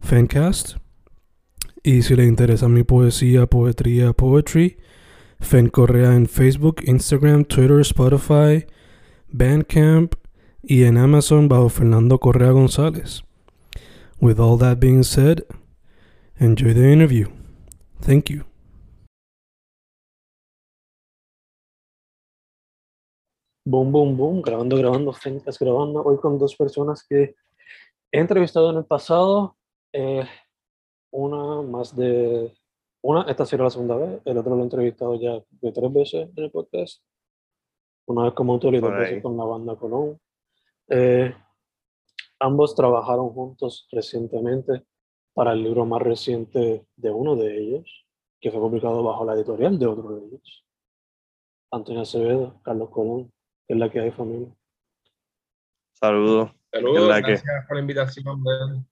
Fancast. Y si le interesa mi poesía, poetría, poetry, Fen Correa en Facebook, Instagram, Twitter, Spotify, Bandcamp y en Amazon bajo Fernando Correa González. With all that being said, enjoy the interview. Thank you. Boom, boom, boom, grabando, grabando, Fencas grabando. Hoy con dos personas que he entrevistado en el pasado. Eh, una más de. Una, esta será la segunda vez. El otro lo he entrevistado ya de tres veces en el podcast. Una vez como autor y dos veces con la banda Colón. Eh, ambos trabajaron juntos recientemente para el libro más reciente de uno de ellos, que fue publicado bajo la editorial de otro de ellos. Antonio Acevedo, Carlos Colón, que es la que hay familia. Saludos. Saludos, la que- gracias por la invitación. man.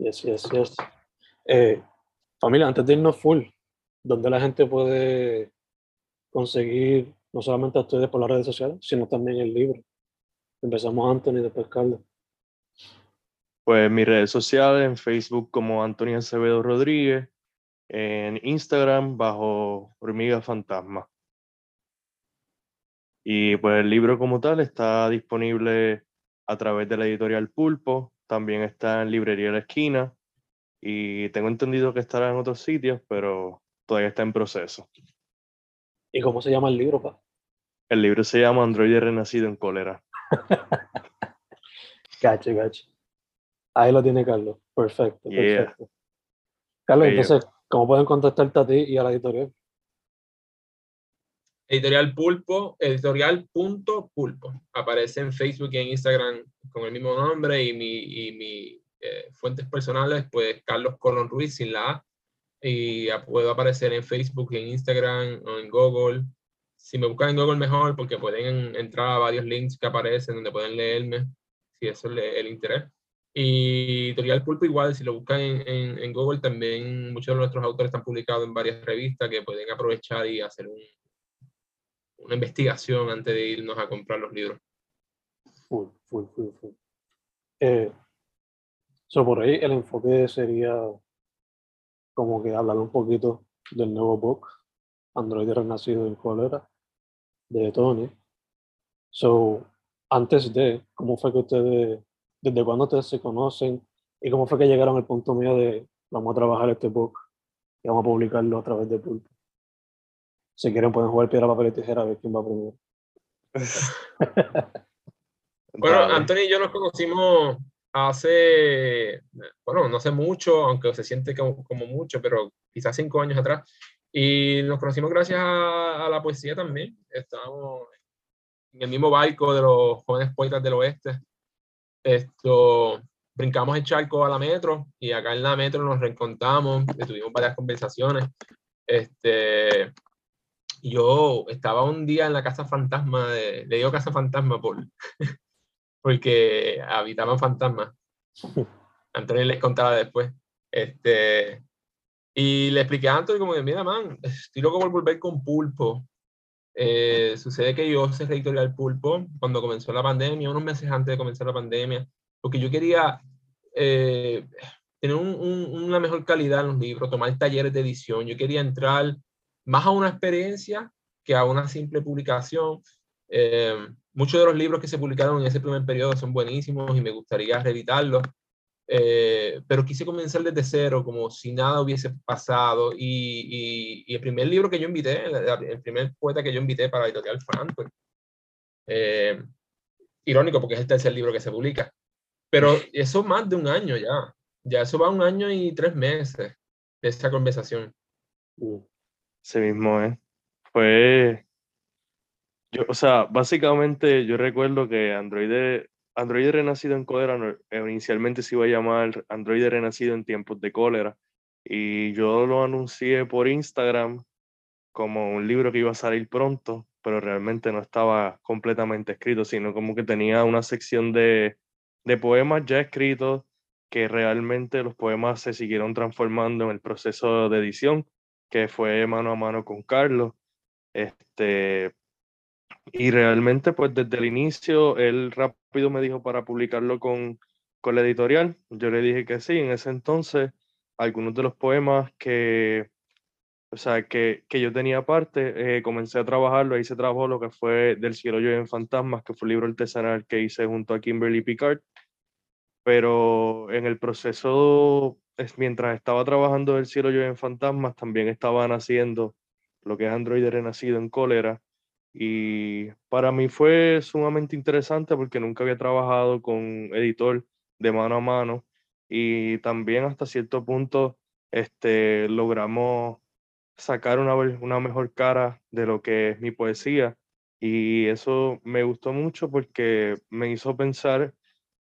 Yes, yes, yes. Eh, familia, antes de irnos full, ¿dónde la gente puede conseguir no solamente a ustedes por las redes sociales, sino también el libro? Empezamos Anthony, después Carlos. Pues mis redes sociales, en Facebook como Antonio Acevedo Rodríguez, en Instagram bajo Hormiga Fantasma. Y pues el libro como tal está disponible a través de la editorial Pulpo, también está en Librería La Esquina y tengo entendido que estará en otros sitios, pero todavía está en proceso. ¿Y cómo se llama el libro, pa? El libro se llama Androide Renacido en Cólera. Gache, gache. Ahí lo tiene Carlos. Perfecto, Yeah. perfecto. Carlos, entonces, ¿cómo pueden contactarte a ti y a la editorial? Editorial Pulpo, editorial.pulpo. Aparece en Facebook y en Instagram con el mismo nombre y mi, y mi eh, fuentes personales, pues Carlos Colón Ruiz sin la A. Y puedo aparecer en Facebook, en Instagram o en Google. Si me buscan en Google mejor porque pueden entrar a varios links que aparecen donde pueden leerme, si eso es el interés. Y Editorial Pulpo igual, si lo buscan en, en- en Google también muchos de nuestros autores están publicados en varias revistas que pueden aprovechar y hacer un, una investigación antes de irnos a comprar los libros. Full, full, full, full. Eh, so por ahí el enfoque sería como que hablar un poquito del nuevo book, Android Renacido en Cólera, de Tony. So, antes de, ¿cómo fue que ustedes, desde cuándo ustedes se conocen y cómo fue que llegaron al punto mío de vamos a trabajar este book y vamos a publicarlo a través de Pulpo? Si quieren pueden jugar piedra, papel y tijera a ver quién va primero. Bueno. Anthony y yo nos conocimos hace, bueno, no hace mucho, aunque se siente como, como mucho, pero quizás cinco años atrás. Y nos conocimos gracias a, a la poesía también. Estábamos en el mismo barco de los jóvenes poetas del oeste. Esto, brincamos el charco a la metro y acá en la metro nos reencontramos, tuvimos varias conversaciones. Este, yo estaba un día en la casa fantasma, de, le digo casa fantasma por, porque habitaban fantasmas. Antonio les contaba después. Este, y le expliqué a Antonio como que, mira, man, estoy loco por volver con Pulpo. Eh, sucede que yo cerré Editorial Pulpo cuando comenzó la pandemia, unos meses antes de comenzar la pandemia, porque yo quería eh, tener un- un- una mejor calidad en los libros, tomar talleres de edición. Yo quería entrar más a una experiencia que a una simple publicación. Eh, muchos de los libros que se publicaron en ese primer periodo son buenísimos y me gustaría reeditarlos. eh, pero quise comenzar desde cero, como si nada hubiese pasado. Y, y, el primer libro que yo invité, el, primer poeta que yo invité para editorial Frankfurt, eh, irónico porque es el tercer libro que se publica, pero eso más de un año ya, ya eso va un año y tres meses de esa conversación. Ese mismo, ¿eh? Fue, yo, o sea, básicamente yo recuerdo que Android Android Renacido en Cólera eh, inicialmente se iba a llamar Android Renacido en tiempos de cólera y yo lo anuncié por Instagram como un libro que iba a salir pronto, pero realmente no estaba completamente escrito, sino como que tenía una sección de, de poemas ya escritos que realmente los poemas se siguieron transformando en el proceso de edición, que fue mano a mano con Carlos. Este, y realmente, pues desde el inicio, él rápido me dijo para publicarlo con, con la editorial. Yo le dije que sí. En ese entonces, algunos de los poemas que, o sea, que, que yo tenía aparte, eh, comencé a trabajarlo. Ahí se trabajó lo que fue Del cielo en fantasmas, que fue un libro artesanal que hice junto a Kimberly Picard. Pero en el proceso, mientras estaba trabajando Del cielo en fantasmas, también estaban haciendo lo que es Android Renacido en Cólera. Y para mí fue sumamente interesante porque nunca había trabajado con editor de mano a mano. Y también hasta cierto punto este, logramos sacar una, una mejor cara de lo que es mi poesía. Y eso me gustó mucho porque me hizo pensar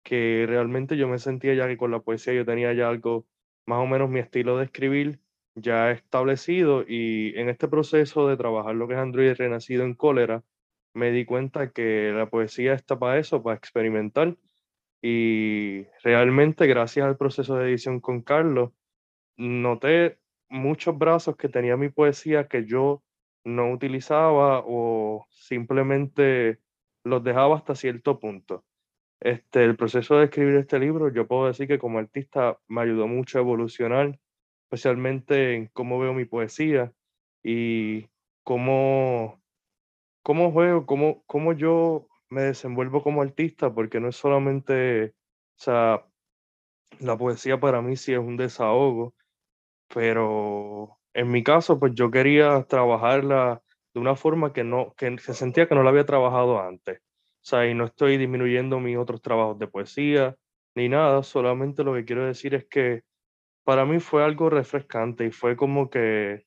que realmente yo me sentía ya que con la poesía yo tenía ya algo más o menos mi estilo de escribir ya establecido y en este proceso de trabajar lo que es Android renacido en cólera, me di cuenta que la poesía está para eso, para experimentar. Y realmente gracias al proceso de edición con Carlos, noté muchos brazos que tenía mi poesía que yo no utilizaba o simplemente los dejaba hasta cierto punto. Este, el proceso de escribir este libro, yo puedo decir que como artista me ayudó mucho a evolucionar especialmente en cómo veo mi poesía y cómo, cómo juego, cómo, cómo yo me desenvuelvo como artista, porque no es solamente, o sea, la poesía para mí sí es un desahogo, pero en mi caso, pues yo quería trabajarla de una forma que no, que se sentía que no la había trabajado antes. O sea, y no estoy disminuyendo mis otros trabajos de poesía ni nada, solamente lo que quiero decir es que para mí fue algo refrescante y fue como que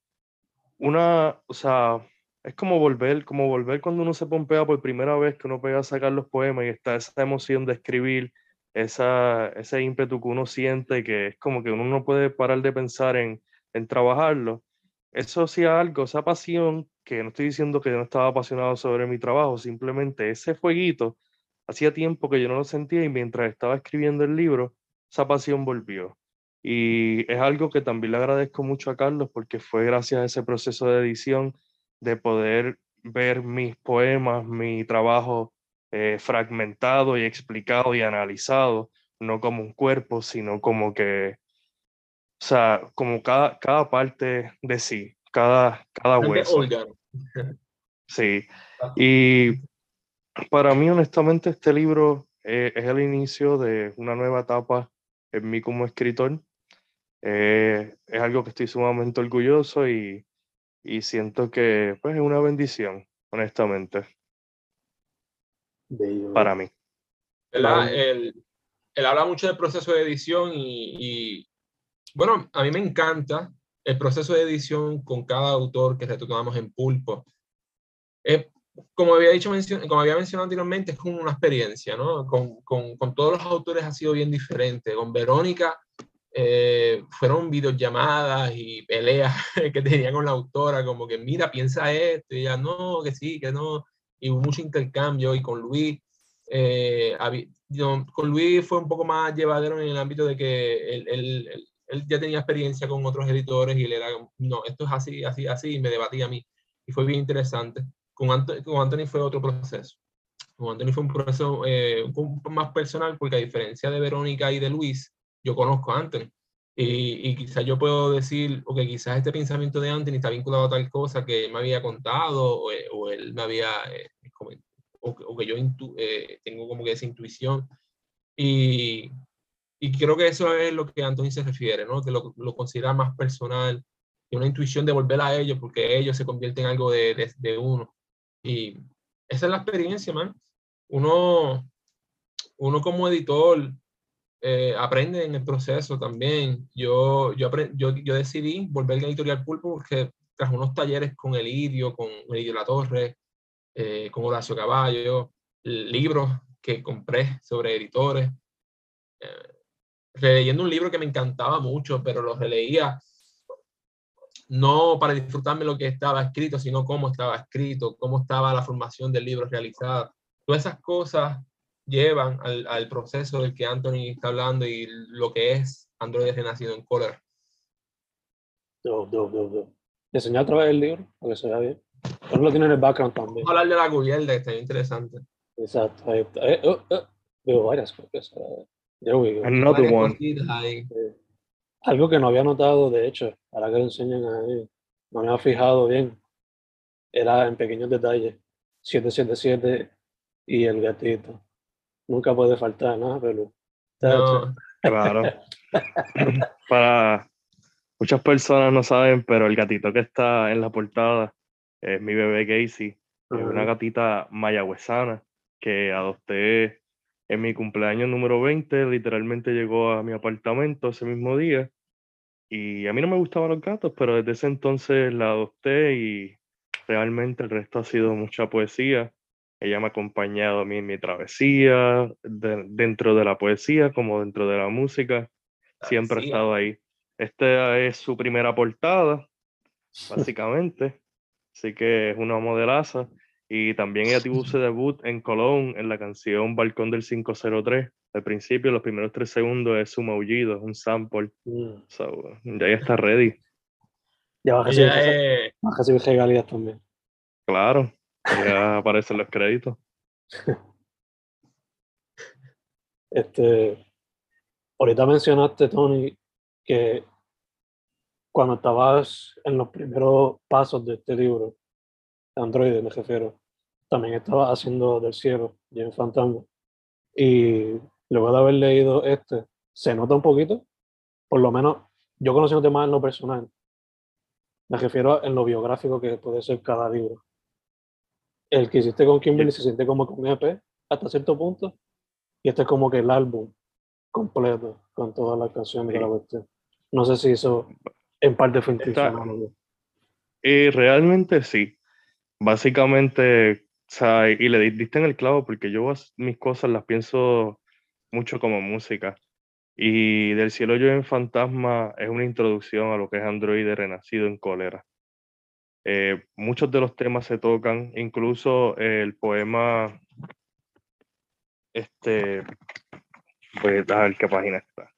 una, o sea, es como volver, como volver cuando uno se pompea por primera vez que uno pega a sacar los poemas y está esa emoción de escribir, esa, ese ímpetu que uno siente que es como que uno no puede parar de pensar en, en trabajarlo. Eso hacía algo, esa pasión, que no estoy diciendo que yo no estaba apasionado sobre mi trabajo, simplemente ese fueguito, hacía tiempo que yo no lo sentía y mientras estaba escribiendo el libro, esa pasión volvió. Y es algo que también le agradezco mucho a Carlos porque fue gracias a ese proceso de edición de poder ver mis poemas, mi trabajo eh, fragmentado y explicado y analizado, no como un cuerpo, sino como que, o sea, como cada, cada parte de sí, cada, cada hueso. Sí. Ah. Y para mí, honestamente, este libro eh, es el inicio de una nueva etapa en mí como escritor. Eh, es algo que estoy sumamente orgulloso y, y siento que pues, es una bendición, honestamente. Para mí. Él, él, habla mucho del proceso de edición y, y, bueno, a mí me encanta el proceso de edición con cada autor que retomamos en Pulpo. como, había dicho, como había mencionado anteriormente, es como una experiencia, ¿no? Con, con, con todos los autores ha sido bien diferente. Con Verónica eh, fueron videollamadas y peleas que tenía con la autora, como que mira, piensa esto, y ella no, que sí, que no, y hubo mucho intercambio, y con Luis, eh, con Luis fue un poco más llevadero en el ámbito de que él, él, él, ya tenía experiencia con otros editores y le era, no, esto es así, así, así, y me debatía a mí, y fue bien interesante. Con, Anthony, con Anthony fue otro proceso. Con Anthony fue un proceso eh, más personal, porque a diferencia de Verónica y de Luis, yo conozco a Anthony. Y, y quizás yo puedo decir, o que quizás este pensamiento de Anthony está vinculado a tal cosa que él me había contado, o, eh, o él me había, eh, o, o, que yo eh, tengo como que esa intuición. Y, y creo que eso es lo que Anthony se refiere, ¿no? Que lo, lo considera más personal y una intuición de volver a ellos porque ellos se convierten en algo de, de, de uno. Y esa es la experiencia, man. Uno, uno como editor eh, aprende en el proceso también. Yo, yo, yo, yo decidí volver a Editorial Pulpo porque tras unos talleres con Elidio, con Elidio La Torre, eh, con Horacio Caballo, libros que compré sobre editores, eh, releyendo un libro que me encantaba mucho, pero lo releía no para disfrutarme lo que estaba escrito, sino cómo estaba escrito, cómo estaba la formación del libro realizada. Todas esas cosas llevan al, al proceso del que Anthony está hablando y lo que es Android renacido en Color. Do, do, do, do. Enseñar otra vez el libro, para que se vea bien. Pero lo tiene en el background también. Vamos a hablar de la cubierta, que está bien interesante. Exacto, ahí está. Eh, oh, oh. Veo varias cosas. There we go. Another Varias one. ahí. Eh, Algo que no había notado, de hecho, ahora que lo enseñan ahí, no me había fijado bien, era en pequeños detalles. 777 y el gatito. Nunca puede faltar nada, pero. No, Claro. Para muchas personas no saben, pero el gatito que está en la portada es mi bebé Casey. Es una gatita mayagüezana que adopté en mi cumpleaños número 20. Literalmente llegó a mi apartamento ese mismo día. Y a mí no me gustaban los gatos, pero desde ese entonces la adopté y realmente el resto ha sido mucha poesía. Ella me ha acompañado a mí en mi travesía, de- dentro de la poesía como dentro de la música. Siempre ha estado ahí. Esta es su primera portada, básicamente. Así que es una modelaza. Y también ella tuvo su debut en Colón en la canción Balcón del 503. Al principio, los primeros tres segundos es su maullido, es un sample. Mm. So, ya ella está ready. Ya vas a recibir, ella es, vas a recibir regalías también. Claro, ya aparecen los créditos. Este, ahorita mencionaste, Tony, que cuando estabas en los primeros pasos de este libro, Android, me refiero, también estabas haciendo del cielo, Jane Fantasma. Y luego de haber leído este, se nota un poquito, por lo menos yo conociéndote más en lo personal, me refiero a en lo biográfico que puede ser cada libro. El que hiciste con Kimberly se siente como con un EP hasta cierto punto, y este es como que el álbum completo con todas las canciones de la Sí. cuestión. No sé si eso en parte fue intencional. Y realmente sí. Básicamente, o sea, y le di- diste en el clavo porque yo mis cosas las pienso mucho como música. Y Del cielo yo en fantasma es una introducción a lo que es Android renacido en cólera. Eh, muchos de los temas se tocan, incluso el poema, este, voy a ver qué página está.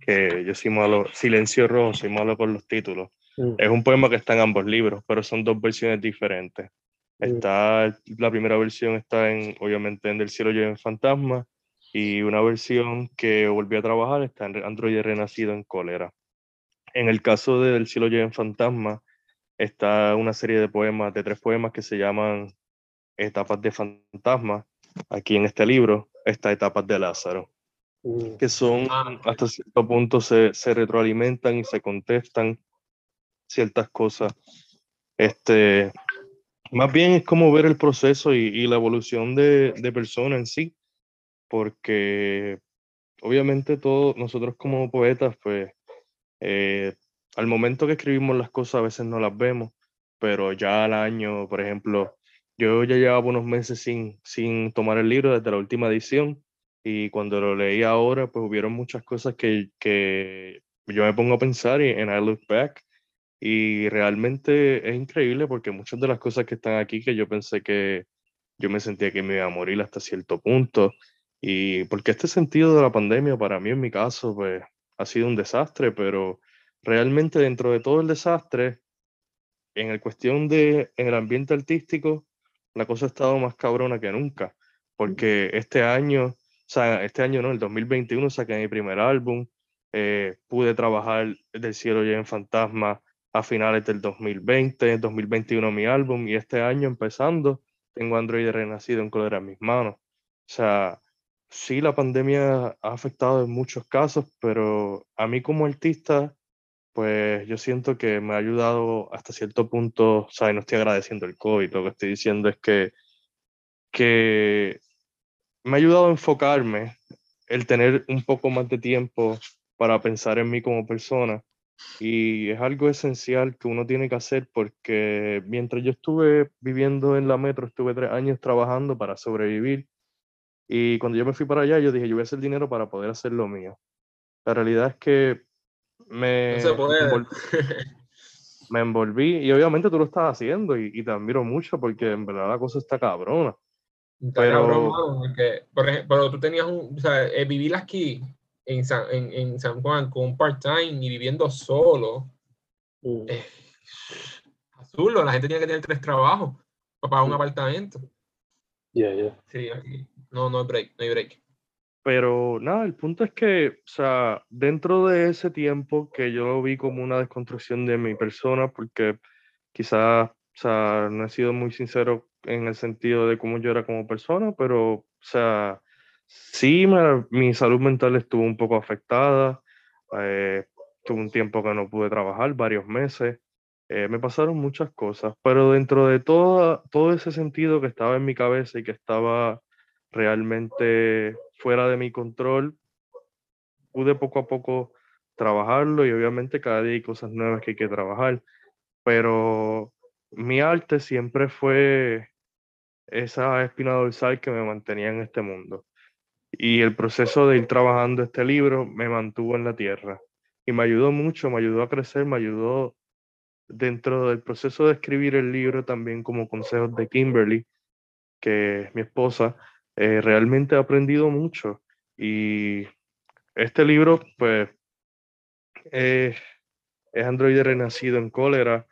Que yo soy malo, Silencio Rojo, soy malo con los títulos. Mm, Es un poema que está en ambos libros, pero son dos versiones diferentes. Mm. Está, la primera versión está en, obviamente, en Del cielo yo en fantasma, y una versión que volví a trabajar está en Android Renacido en cólera. En el caso de Del cielo yo en fantasma, está una serie de poemas, de tres poemas que se llaman Etapas de fantasma. Aquí en este libro está Etapas de Lázaro mm, que son hasta cierto punto se, se retroalimentan y se contestan ciertas cosas. Este, más bien es como ver el proceso y, y la evolución de, de persona en sí, porque obviamente todos nosotros como poetas, pues eh, al momento que escribimos las cosas a veces no las vemos, pero ya al año, por ejemplo, yo ya llevaba unos meses sin, sin tomar el libro desde la última edición y cuando lo leí ahora, pues hubieron muchas cosas que, que yo me pongo a pensar y en I look back y realmente es increíble porque muchas de las cosas que están aquí que yo pensé que yo me sentía que me iba a morir hasta cierto punto y porque este sentido de la pandemia para mí en mi caso pues ha sido un desastre, pero realmente dentro de todo el desastre, en el cuestión de en el ambiente artístico, la cosa ha estado más cabrona que nunca, porque este año, o sea, este año no, el 2021 saqué mi primer álbum, eh, pude trabajar del cielo ya en fantasma a finales del 2020, 2021 mi álbum y este año empezando tengo Android renacido en color en mis manos. O sea, sí, la pandemia ha afectado en muchos casos, pero a mí como artista, pues yo siento que me ha ayudado hasta cierto punto, o sea, no estoy agradeciendo el COVID, lo que estoy diciendo es que, que me ha ayudado a enfocarme, el tener un poco más de tiempo para pensar en mí como persona. Y es algo esencial que uno tiene que hacer porque mientras yo estuve viviendo en la metro, estuve tres años trabajando para sobrevivir. Y cuando yo me fui para allá, yo dije, yo voy a hacer dinero para poder hacer lo mío. La realidad es que me, No se puede. envol- me envolví y obviamente tú lo estás haciendo y, y te admiro mucho porque en verdad la cosa está cabrona. Está Pero- cabrón, porque, pero tú tenías un, o sea, eh, vivir aquí en San, en, en San Juan con un part-time y viviendo solo, Mm. eh, azul, la gente tiene que tener tres trabajos para pagar un Sí. apartamento. Yeah, yeah. Sí. No, no hay break, no hay break. Pero nada, el punto es que, o sea, dentro de ese tiempo que yo lo vi como una desconstrucción de mi persona, porque quizás, o sea, no he sido muy sincero en el sentido de cómo yo era como persona, pero, o sea, sí, mi salud mental estuvo un poco afectada. eh, tuve un tiempo que no pude trabajar, varios meses. eh, me pasaron muchas cosas, pero dentro de todo, todo ese sentido que estaba en mi cabeza y que estaba realmente fuera de mi control, pude poco a poco trabajarlo y obviamente cada día hay cosas nuevas que hay que trabajar, pero mi arte siempre fue esa espina dorsal que me mantenía en este mundo. Y el proceso de ir trabajando este libro me mantuvo en la tierra y me ayudó mucho, me ayudó a crecer, me ayudó dentro del proceso de escribir el libro también como consejos de Kimberly, que es mi esposa, eh, realmente he aprendido mucho. Y este libro, pues, es androide renacido en cólera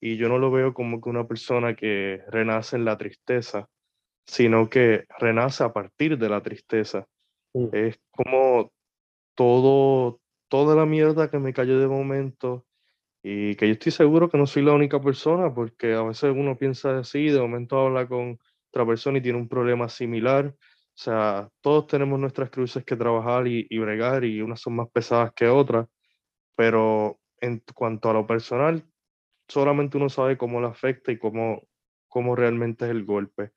y yo no lo veo como que una persona que renace en la tristeza, sino que renace a partir de la tristeza. Mm. Es como todo, toda la mierda que me cayó de momento y que yo estoy seguro que no soy la única persona porque a veces uno piensa así, de momento habla con otra persona y tiene un problema similar. O sea, todos tenemos nuestras cruces que trabajar y, y bregar y unas son más pesadas que otras, pero en cuanto a lo personal, solamente uno sabe cómo le afecta y cómo, cómo realmente es el golpe.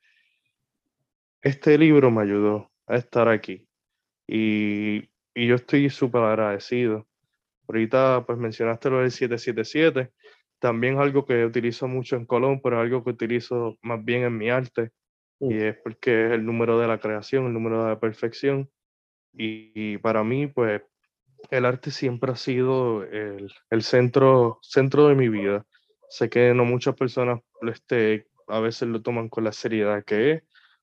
Este libro me ayudó a estar aquí y, y yo estoy súper agradecido. Ahorita pues mencionaste lo del 777, también algo que utilizo mucho en Colón, pero algo que utilizo más bien en mi arte y Mm. es porque es el número de la creación, el número de la perfección. Y, y para mí, pues, el arte siempre ha sido el, el centro, centro de mi vida. Sé que no muchas personas este, a veces lo toman con la seriedad que es,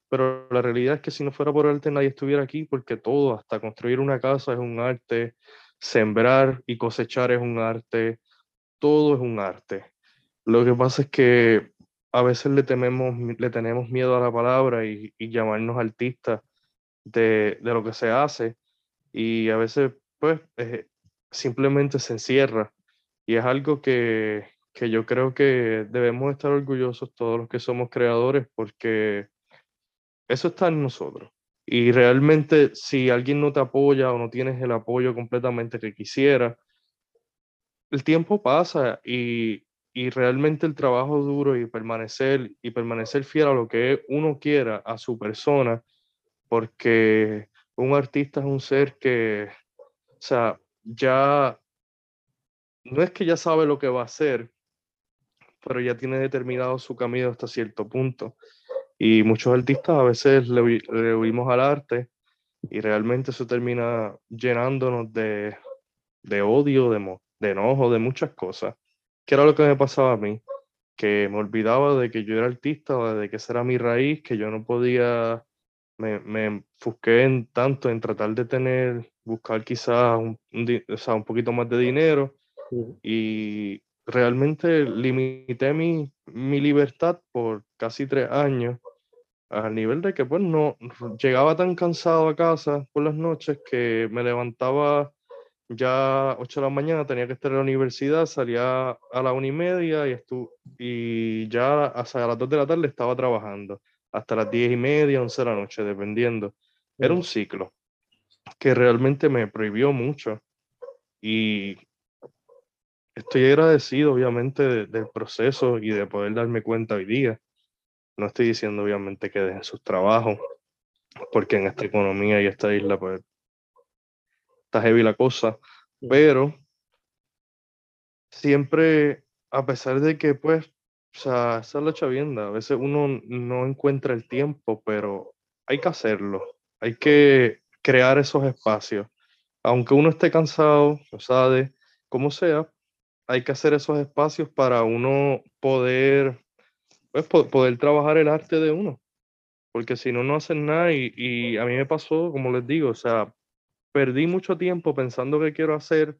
pero la realidad es que si no fuera por arte nadie estuviera aquí, porque todo, hasta construir una casa es un arte, sembrar y cosechar es un arte, todo es un arte. Lo que pasa es que a veces le, tememos, le tenemos miedo a la palabra y, y llamarnos artistas de, de lo que se hace y a veces pues eh, simplemente se encierra y es algo que, que yo creo que debemos estar orgullosos todos los que somos creadores porque eso está en nosotros. Y realmente si alguien no te apoya o no tienes el apoyo completamente que quisiera, el tiempo pasa y, y realmente el trabajo duro y permanecer y permanecer fiel a lo que uno quiera, a su persona, porque un artista es un ser que, o sea, ya no es que ya sabe lo que va a hacer, pero ya tiene determinado su camino hasta cierto punto. Y muchos artistas a veces le, le huimos al arte y realmente eso termina llenándonos de, de odio, de, de enojo, de muchas cosas. Que era lo que me pasaba a mí, que me olvidaba de que yo era artista, de que esa era mi raíz, que yo no podía, me, me enfusqué en tanto en tratar de tener, buscar quizás un, un o sea, un poquito más de dinero y realmente limité mi, mi libertad por casi tres años al nivel de que pues no llegaba tan cansado a casa por las noches que me levantaba ya 8 de la mañana, tenía que estar en la universidad, salía a la una y media y, estu y ya hasta las 2 de la tarde estaba trabajando, hasta las 10 y media, 11 de la noche, dependiendo. era un ciclo que realmente me prohibió mucho y estoy agradecido obviamente del proceso y de poder darme cuenta hoy día. No estoy diciendo obviamente que dejen sus trabajos, porque en esta economía y esta isla pues está heavy la cosa, pero siempre, a pesar de que pues, o sea, esa es la chavienda, a veces uno no encuentra el tiempo, pero hay que hacerlo, hay que crear esos espacios. Aunque uno esté cansado, o sea, de como sea, hay que hacer esos espacios para uno poder, pues, poder trabajar el arte de uno. Porque si no, no hacen nada. Y, a mí me pasó, como les digo, o sea, perdí mucho tiempo pensando que quiero hacer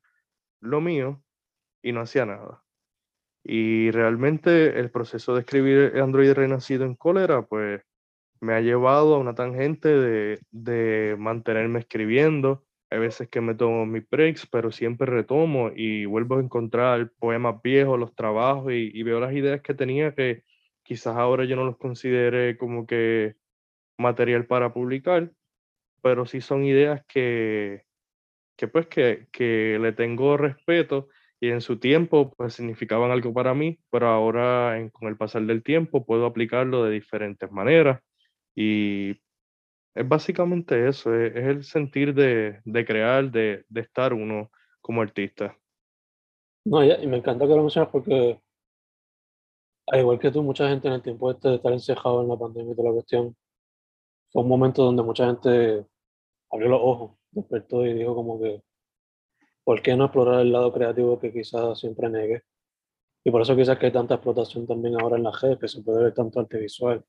lo mío y no hacía nada. Y realmente el proceso de escribir Android Renacido en cólera, pues me ha llevado a una tangente de, de mantenerme escribiendo. Hay veces que me tomo mis breaks, pero siempre retomo y vuelvo a encontrar poemas viejos, los trabajos y, veo las ideas que tenía que quizás ahora yo no los considere como que material para publicar, pero sí son ideas que, que pues que, que le tengo respeto y en su tiempo pues significaban algo para mí, pero ahora con el pasar del tiempo puedo aplicarlo de diferentes maneras y es básicamente eso, es, el sentir de, de crear, de, de, estar uno como artista. No, y me encanta que lo mencionas porque, al igual que tú, mucha gente en el tiempo este de estar encejado en la pandemia y toda la cuestión, fue un momento donde mucha gente abrió los ojos, despertó y dijo como que, ¿por qué no explorar el lado creativo que quizás siempre negue? Y por eso quizás que hay tanta explotación también ahora en la red, que se puede ver tanto arte visual,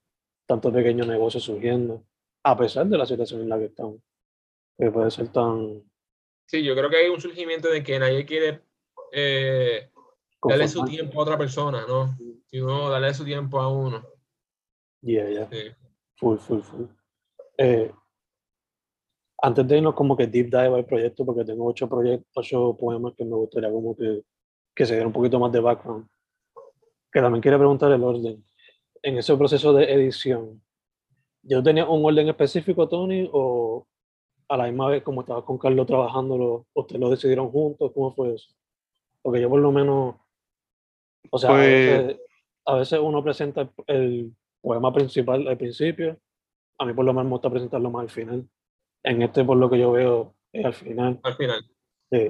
tantos pequeños negocios surgiendo, a pesar de la situación en la que estamos, que puede ser tan... Sí, yo creo que hay un surgimiento de que nadie quiere eh, darle su tiempo a otra persona, ¿no? Sino darle su tiempo a uno. Yeah, yeah. Sí. Full, full, full. Eh, antes de irnos como que deep dive al proyecto, porque tengo ocho, proyectos, ocho poemas que me gustaría como que, que se diera un poquito más de background, que también quiero preguntar el orden. En ese proceso de edición, ¿yo tenía un orden específico, Tony, o a la misma vez como estaba con Carlos trabajándolo, ustedes lo decidieron juntos? ¿Cómo fue eso? Porque yo por lo menos, o sea, a, pues veces, a, veces, uno presenta el poema principal al principio, a mí por lo menos me gusta presentarlo más al final en este, por lo que yo veo, es al final. Al final.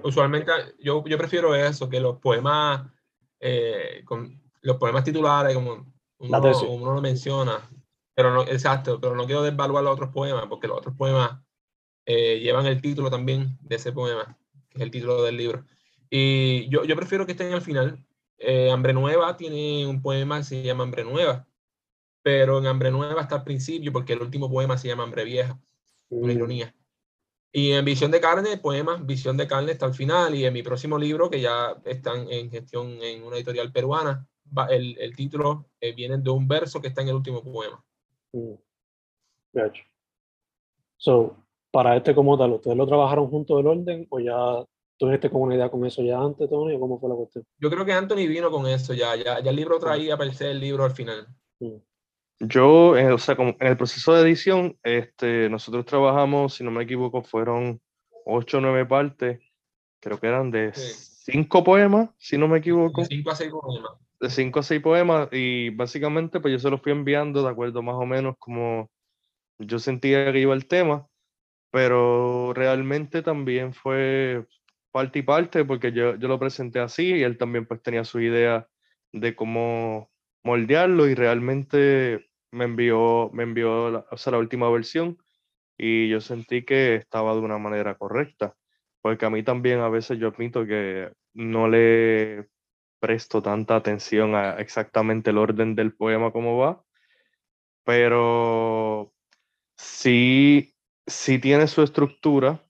Usualmente yo, yo prefiero eso, que los poemas, eh, con, los poemas titulares, como uno, uno, lo menciona, pero no, exacto, pero no quiero desvaluar los otros poemas, porque los otros poemas eh, llevan el título también de ese poema, que es el título del libro. Y yo, yo prefiero que estén al final. Eh, Hambre Nueva tiene un poema que se llama Hambre Nueva, pero en Hambre Nueva está al principio, porque el último poema se llama Hambre Vieja una ironía. Y en Visión de Carne, poemas, Visión de Carne está al final. Y en mi próximo libro, que ya están en gestión en una editorial peruana, el, el título eh, viene de un verso que está en el último poema. Mm. So, para este como tal, ¿ustedes lo trabajaron junto del orden o ya tuviste como una idea con eso ya antes, Tony? ¿O cómo fue la cuestión? Yo creo que Anthony vino con eso ya. Ya, ya el libro traía para el libro al final. Mm. Yo, eh, o sea, como en el proceso de edición, este, nosotros trabajamos, si no me equivoco, fueron ocho o nueve partes, creo que eran de cinco poemas, si no me equivoco. De cinco a seis poemas. De cinco a seis poemas, y básicamente, pues yo se los fui enviando de acuerdo más o menos como yo sentía que iba el tema, pero realmente también fue parte y parte, porque yo, yo lo presenté así, y él también pues tenía su idea de cómo moldearlo y realmente me envió, me envió la, o sea, la última versión y yo sentí que estaba de una manera correcta, porque a mí también a veces yo admito que no le presto tanta atención a exactamente el orden del poema como va, pero sí, sí tiene su estructura,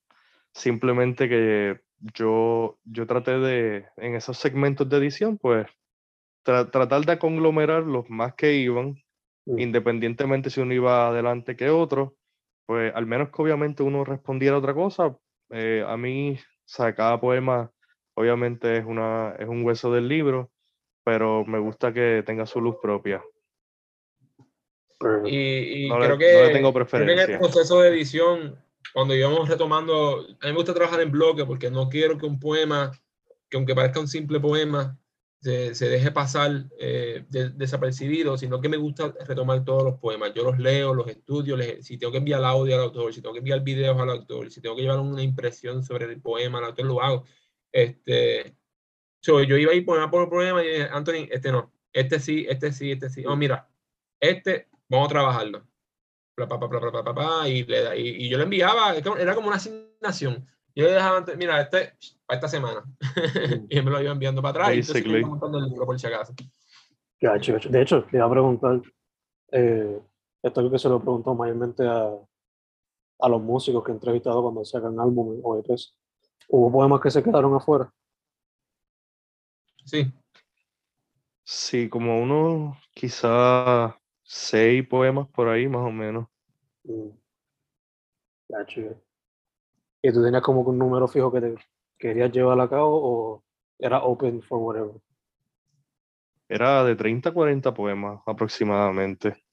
simplemente que yo, yo traté de, en esos segmentos de edición, pues tratar de conglomerar los más que iban, mm. independientemente si uno iba adelante que otro, pues al menos que obviamente uno respondiera a otra cosa. Eh, a mí, o sea, cada poema obviamente es, una, es un hueso del libro, pero me gusta que tenga su luz propia. Y, y No le- creo no que, le tengo creo que en preferencia. el proceso de edición, cuando íbamos retomando, a mí me gusta trabajar en bloque porque no quiero que un poema, que aunque parezca un simple poema, se, se deje pasar eh, de- desapercibido, sino que me gusta retomar todos los poemas. Yo los leo, los estudio, les- si tengo que enviar audio al autor, si tengo que enviar videos al autor, si tengo que llevar una impresión sobre el poema al autor, lo hago. Este, so, yo iba a ir por poema y dije, Anthony, este no, este sí, este sí, este sí. Oh, mira, este, vamos a trabajarlo. Y, le y, y yo le enviaba, era como una asignación. Yo le dejaba, antes, mira, este, para esta semana. y él me lo iba enviando para atrás. Y entonces Basically. iba montando el libro por si acaso. Gacho. De hecho, te iba a preguntar, eh, esto es lo que se lo preguntó mayormente a, a los músicos que he entrevistado cuando sacan álbumes o EPs. ¿Hubo poemas que se quedaron afuera? Sí. Sí, como unos quizá seis poemas por ahí, más o menos. Mm. ¿Y tú tenías como que un número fijo que te querías llevar a cabo o era open for whatever? Era de 30 a 40 poemas aproximadamente.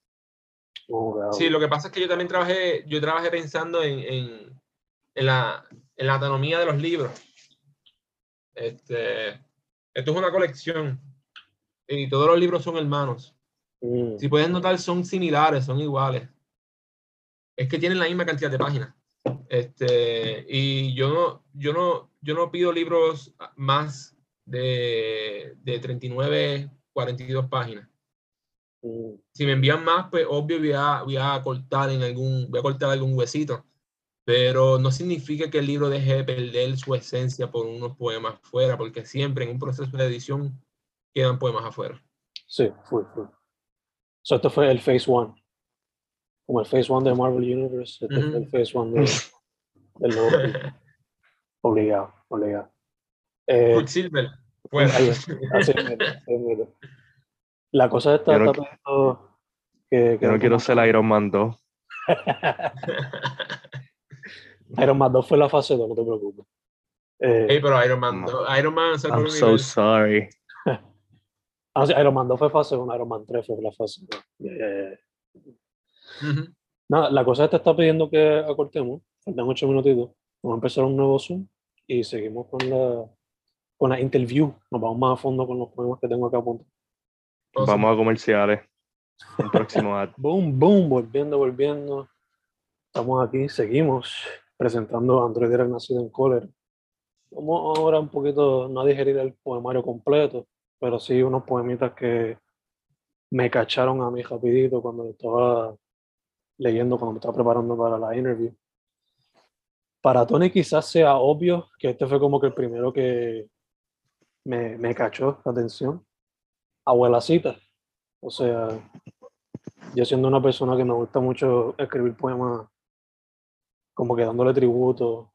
Oh, wow. Sí, lo que pasa es que yo también trabajé, yo trabajé pensando en, en, en la, en la anatomía de los libros. Este, esto es una colección y todos los libros son hermanos. Mm, Si puedes notar, son similares, son iguales. Es que tienen la misma cantidad de páginas. Este, y yo no, yo no, yo no pido libros más de, de 39, 42 páginas. mm, Si me envían más, pues obvio voy a, voy a cortar en algún, voy a cortar algún huesito. Pero no significa que el libro deje de perder su esencia por unos poemas fuera, porque siempre en un proceso de edición quedan poemas afuera. Sí, fue, fue. So, este fue el Phase One. Como el Phase One de Marvel Universe, este fue el. Phase One de, del nuevo libro. Obligado, obligado. Eh, Quicksilver, fuera. ahí así así. La cosa esta Yo no está que, que Yo no quiero ser Iron Man 2. Iron Man 2 fue la fase 2, no te preocupes. Eh, Ey, pero Iron Man, No. no, Iron Man el I'm so universo. sorry. ah, sí, Iron Man 2 fue fase 1, Iron Man 3 fue la fase 2. Ya, ya, ya. Ujú. Nada, la cosa esta está pidiendo que acortemos. Faltan 8 minutitos. Vamos a empezar un nuevo Zoom y seguimos con la, con la interview. Nos vamos más a fondo con los poemas que tengo acá a punto. Awesome. Vamos a comerciales. Un próximo ad. Boom, boom, volviendo, volviendo. Estamos aquí, seguimos presentando Android era nacido en cólera. Vamos ahora un poquito, no a digerir el poemario completo, pero sí unos poemitas que me cacharon a mí rapidito cuando estaba leyendo, cuando me estaba preparando para la interview. Para Tony quizás sea obvio que este fue como que el primero que me, me cachó la atención. Abuelacita. O sea, yo siendo una persona que me gusta mucho escribir poemas, como que dándole tributo,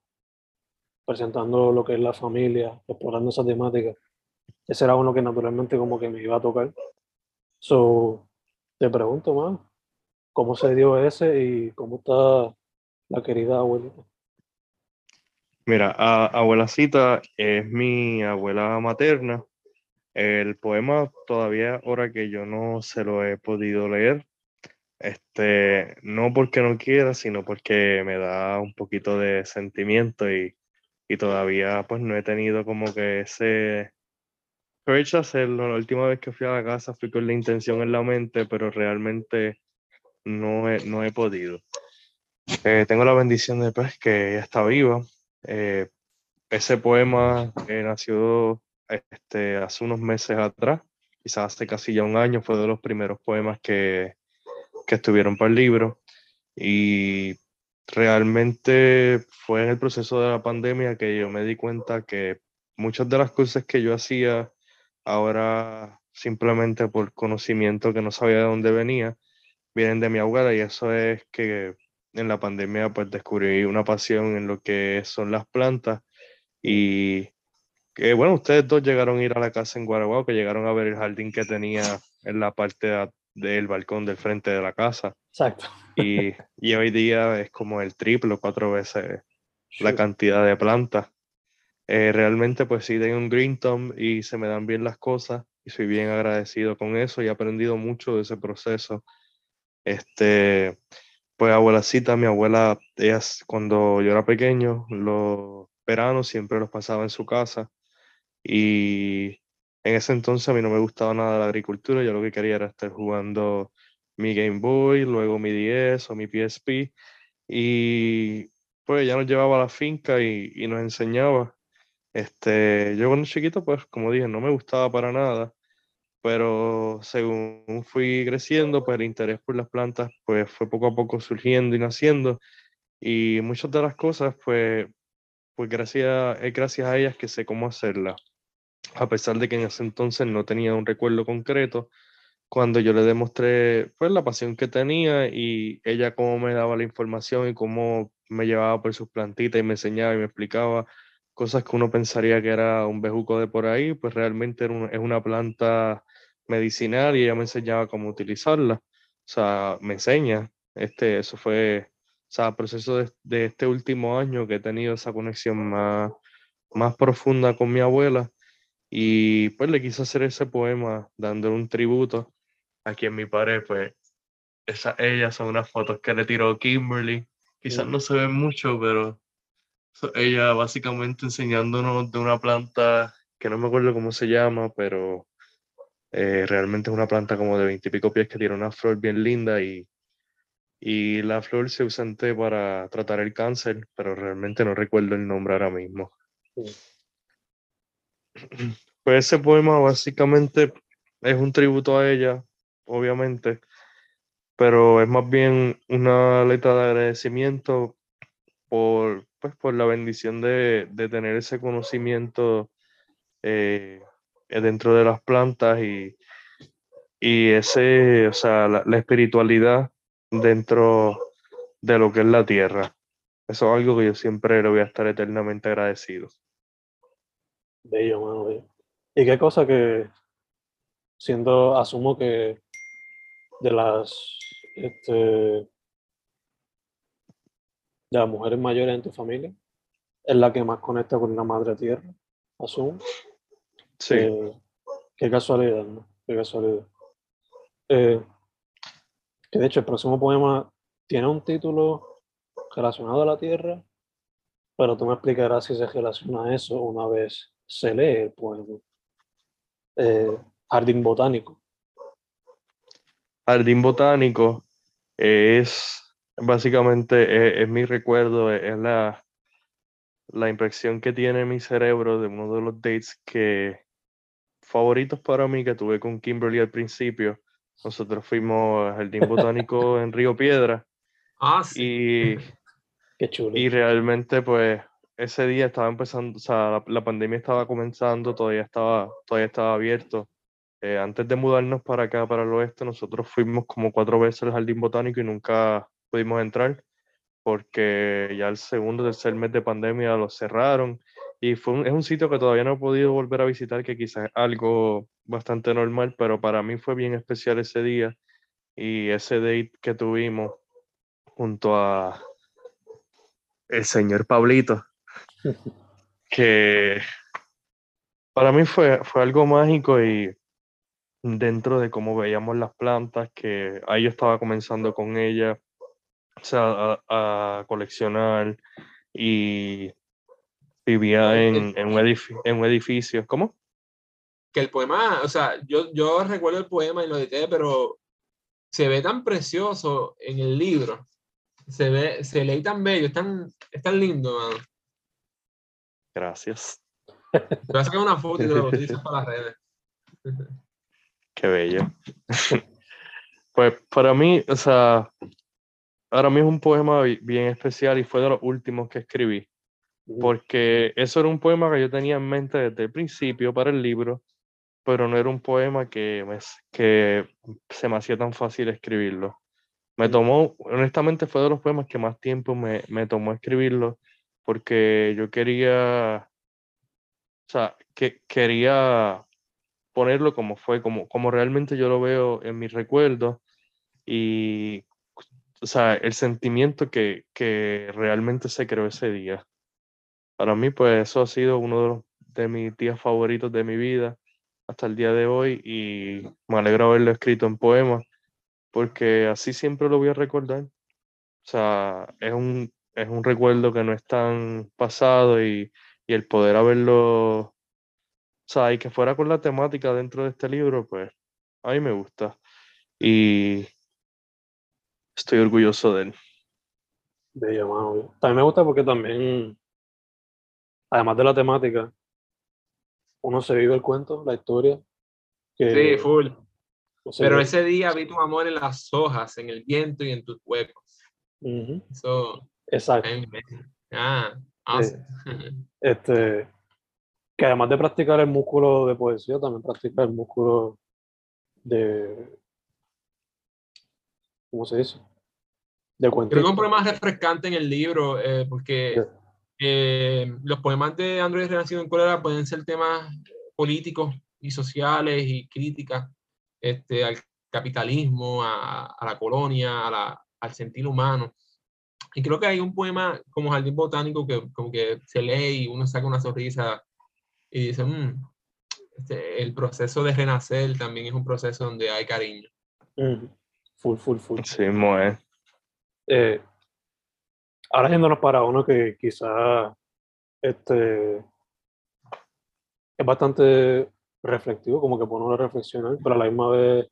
presentando lo que es la familia, explorando esa temática, ese era uno que naturalmente como que me iba a tocar. So, te pregunto más, ¿cómo se dio ese y cómo está la querida abuelita? Mira, a- abuelacita es mi abuela materna. El poema todavía ahora que yo no se lo he podido leer. Este, no porque no quiera, sino porque me da un poquito de sentimiento y, y todavía pues no he tenido como que ese courage de hacerlo. La última vez que fui a la casa fui con la intención en la mente, pero realmente no he, no he podido. Eh, tengo la bendición de pues, que ella está viva. Eh, ese poema nació este, hace unos meses atrás, quizás hace casi ya un año, fue de los primeros poemas que, que estuvieron para el libro. Y realmente fue en el proceso de la pandemia que yo me di cuenta que muchas de las cosas que yo hacía ahora simplemente por conocimiento que no sabía de dónde venía, vienen de mi abuela y eso es que en la pandemia pues descubrí una pasión en lo que son las plantas y que bueno, ustedes dos llegaron a ir a la casa en Guaraguao, que llegaron a ver el jardín que tenía en la parte de- del balcón del frente de la casa Exacto. y, y hoy día es como el triple o cuatro veces la cantidad de plantas. Eh, realmente pues sí tengo un green thumb y se me dan bien las cosas y soy bien agradecido con eso y he aprendido mucho de ese proceso. Este, pues abuelacita, mi abuela, ella cuando yo era pequeño, los veranos siempre los pasaba en su casa y en ese entonces a mí no me gustaba nada la agricultura, yo lo que quería era estar jugando mi Game Boy, luego mi 10 o mi PSP y pues ella nos llevaba a la finca y, y nos enseñaba. Este, yo cuando chiquito, pues como dije, no me gustaba para nada, pero según fui creciendo, pues el interés por las plantas pues fue poco a poco surgiendo y naciendo y muchas de las cosas pues, pues gracias, es gracias a ellas que sé cómo hacerlas, a pesar de que en ese entonces no tenía un recuerdo concreto, cuando yo le demostré pues la pasión que tenía y ella cómo me daba la información y cómo me llevaba por sus plantitas y me enseñaba y me explicaba cosas que uno pensaría que era un bejuco de por ahí, pues realmente es una planta medicinal y ella me enseñaba cómo utilizarla. O sea, me enseña. Este, eso fue, o sea, proceso de, de este último año que he tenido esa conexión más, más profunda con mi abuela y pues le quise hacer ese poema dándole un tributo aquí en mi pared, pues esa, ellas son unas fotos que le tiró Kimberly. Quizás no se ven mucho, pero ella básicamente enseñándonos de una planta que no me acuerdo cómo se llama, pero eh, realmente es una planta como de veintipico pies que tiene una flor bien linda y, y la flor se usa para tratar el cáncer, pero realmente no recuerdo el nombre ahora mismo. Pues ese poema básicamente es un tributo a ella, obviamente, pero es más bien una letra de agradecimiento por, pues, por la bendición de, de tener ese conocimiento eh, dentro de las plantas y, y ese, o sea, la, espiritualidad dentro de lo que es la tierra. Eso es algo que yo siempre le voy a estar eternamente agradecido. Bello, mano, bello. ¿Y qué cosa que, siendo, asumo que de las, este, de las mujeres mayores en tu familia, es la que más conecta con la madre tierra, asumo? Sí. Eh, qué casualidad, ¿no? Qué casualidad. Eh, que de hecho el próximo poema tiene un título relacionado a la tierra, pero tú me explicarás si se relaciona a eso una vez se lee el poema. Eh, Jardín Botánico. Jardín Botánico es básicamente es mi recuerdo, es la, la impresión que tiene mi cerebro de uno de los dates que favoritos para mí que tuve con Kimberly al principio. Nosotros fuimos al Jardín Botánico en Río Piedra. Ah, sí. Y, Qué chulo. Y realmente, pues, ese día estaba empezando, o sea, la, pandemia estaba comenzando, todavía estaba, todavía estaba abierto. Eh, antes de mudarnos para acá, para el oeste, nosotros fuimos como cuatro veces al Jardín Botánico y nunca pudimos entrar porque ya el segundo, tercer mes de pandemia lo cerraron y fue es un sitio que todavía no he podido volver a visitar, que quizás es algo bastante normal, pero para mí fue bien especial ese día y ese date que tuvimos junto a el señor Pablito, que para mí fue, fue algo mágico y dentro de cómo veíamos las plantas, que ahí yo estaba comenzando con ella, o sea, a coleccionar y Vivía en, en, un edificio, en un edificio. ¿Cómo? Que el poema, o sea, yo, yo recuerdo el poema y lo edité, pero se ve tan precioso en el libro. Se ve, se lee tan bello, es tan, es tan lindo, mano. Gracias. Voy a sacar una foto y lo utilizas para las redes. Qué bello. pues para mí, o sea, ahora mismo es un poema bien especial y fue de los últimos que escribí porque eso era un poema que yo tenía en mente desde el principio para el libro, pero no era un poema que, me, que se me hacía tan fácil escribirlo. Me tomó, honestamente fue de los poemas que más tiempo me, me tomó escribirlo, porque yo quería, o sea, que quería ponerlo como fue, como, como realmente yo lo veo en mis recuerdos y, o sea, el sentimiento que, que realmente se creó ese día. Para mí, pues eso ha sido uno de, mis días favoritos de mi vida hasta el día de hoy y me alegro haberlo escrito en poemas porque así siempre lo voy a recordar. O sea, es un, es un recuerdo que no es tan pasado y, y el poder haberlo, o sea, y que fuera con la temática dentro de este libro, pues a mí me gusta. Y estoy orgulloso de él. Bello, mano. También me gusta porque también, además de la temática, uno se vive el cuento, la historia. Que, Sí, full. o sea, Pero ese día vi tu amor en las hojas, en el viento y en tus huecos. ujú, Eso, Exacto. ah, awesome. Este, que además de practicar el músculo de poesía, también practica el músculo de, ¿cómo se dice? De Creo que un poema refrescante en el libro, eh, porque Sí. eh, los poemas de Andrés Renacido en Cólera pueden ser temas políticos y sociales y críticas este, al capitalismo, a, a la colonia, a la- al sentir humano. Y creo que hay un poema como Jardín Botánico que como que se lee y uno saca una sonrisa y dice, "Mm, este, el proceso de renacer también es un proceso donde hay cariño. Ujú. Full, full, full. Sí, mo, eh. Eh, ahora yéndonos para uno que quizá este, es bastante reflectivo, como que pone uno a reflexionar, pero a la misma vez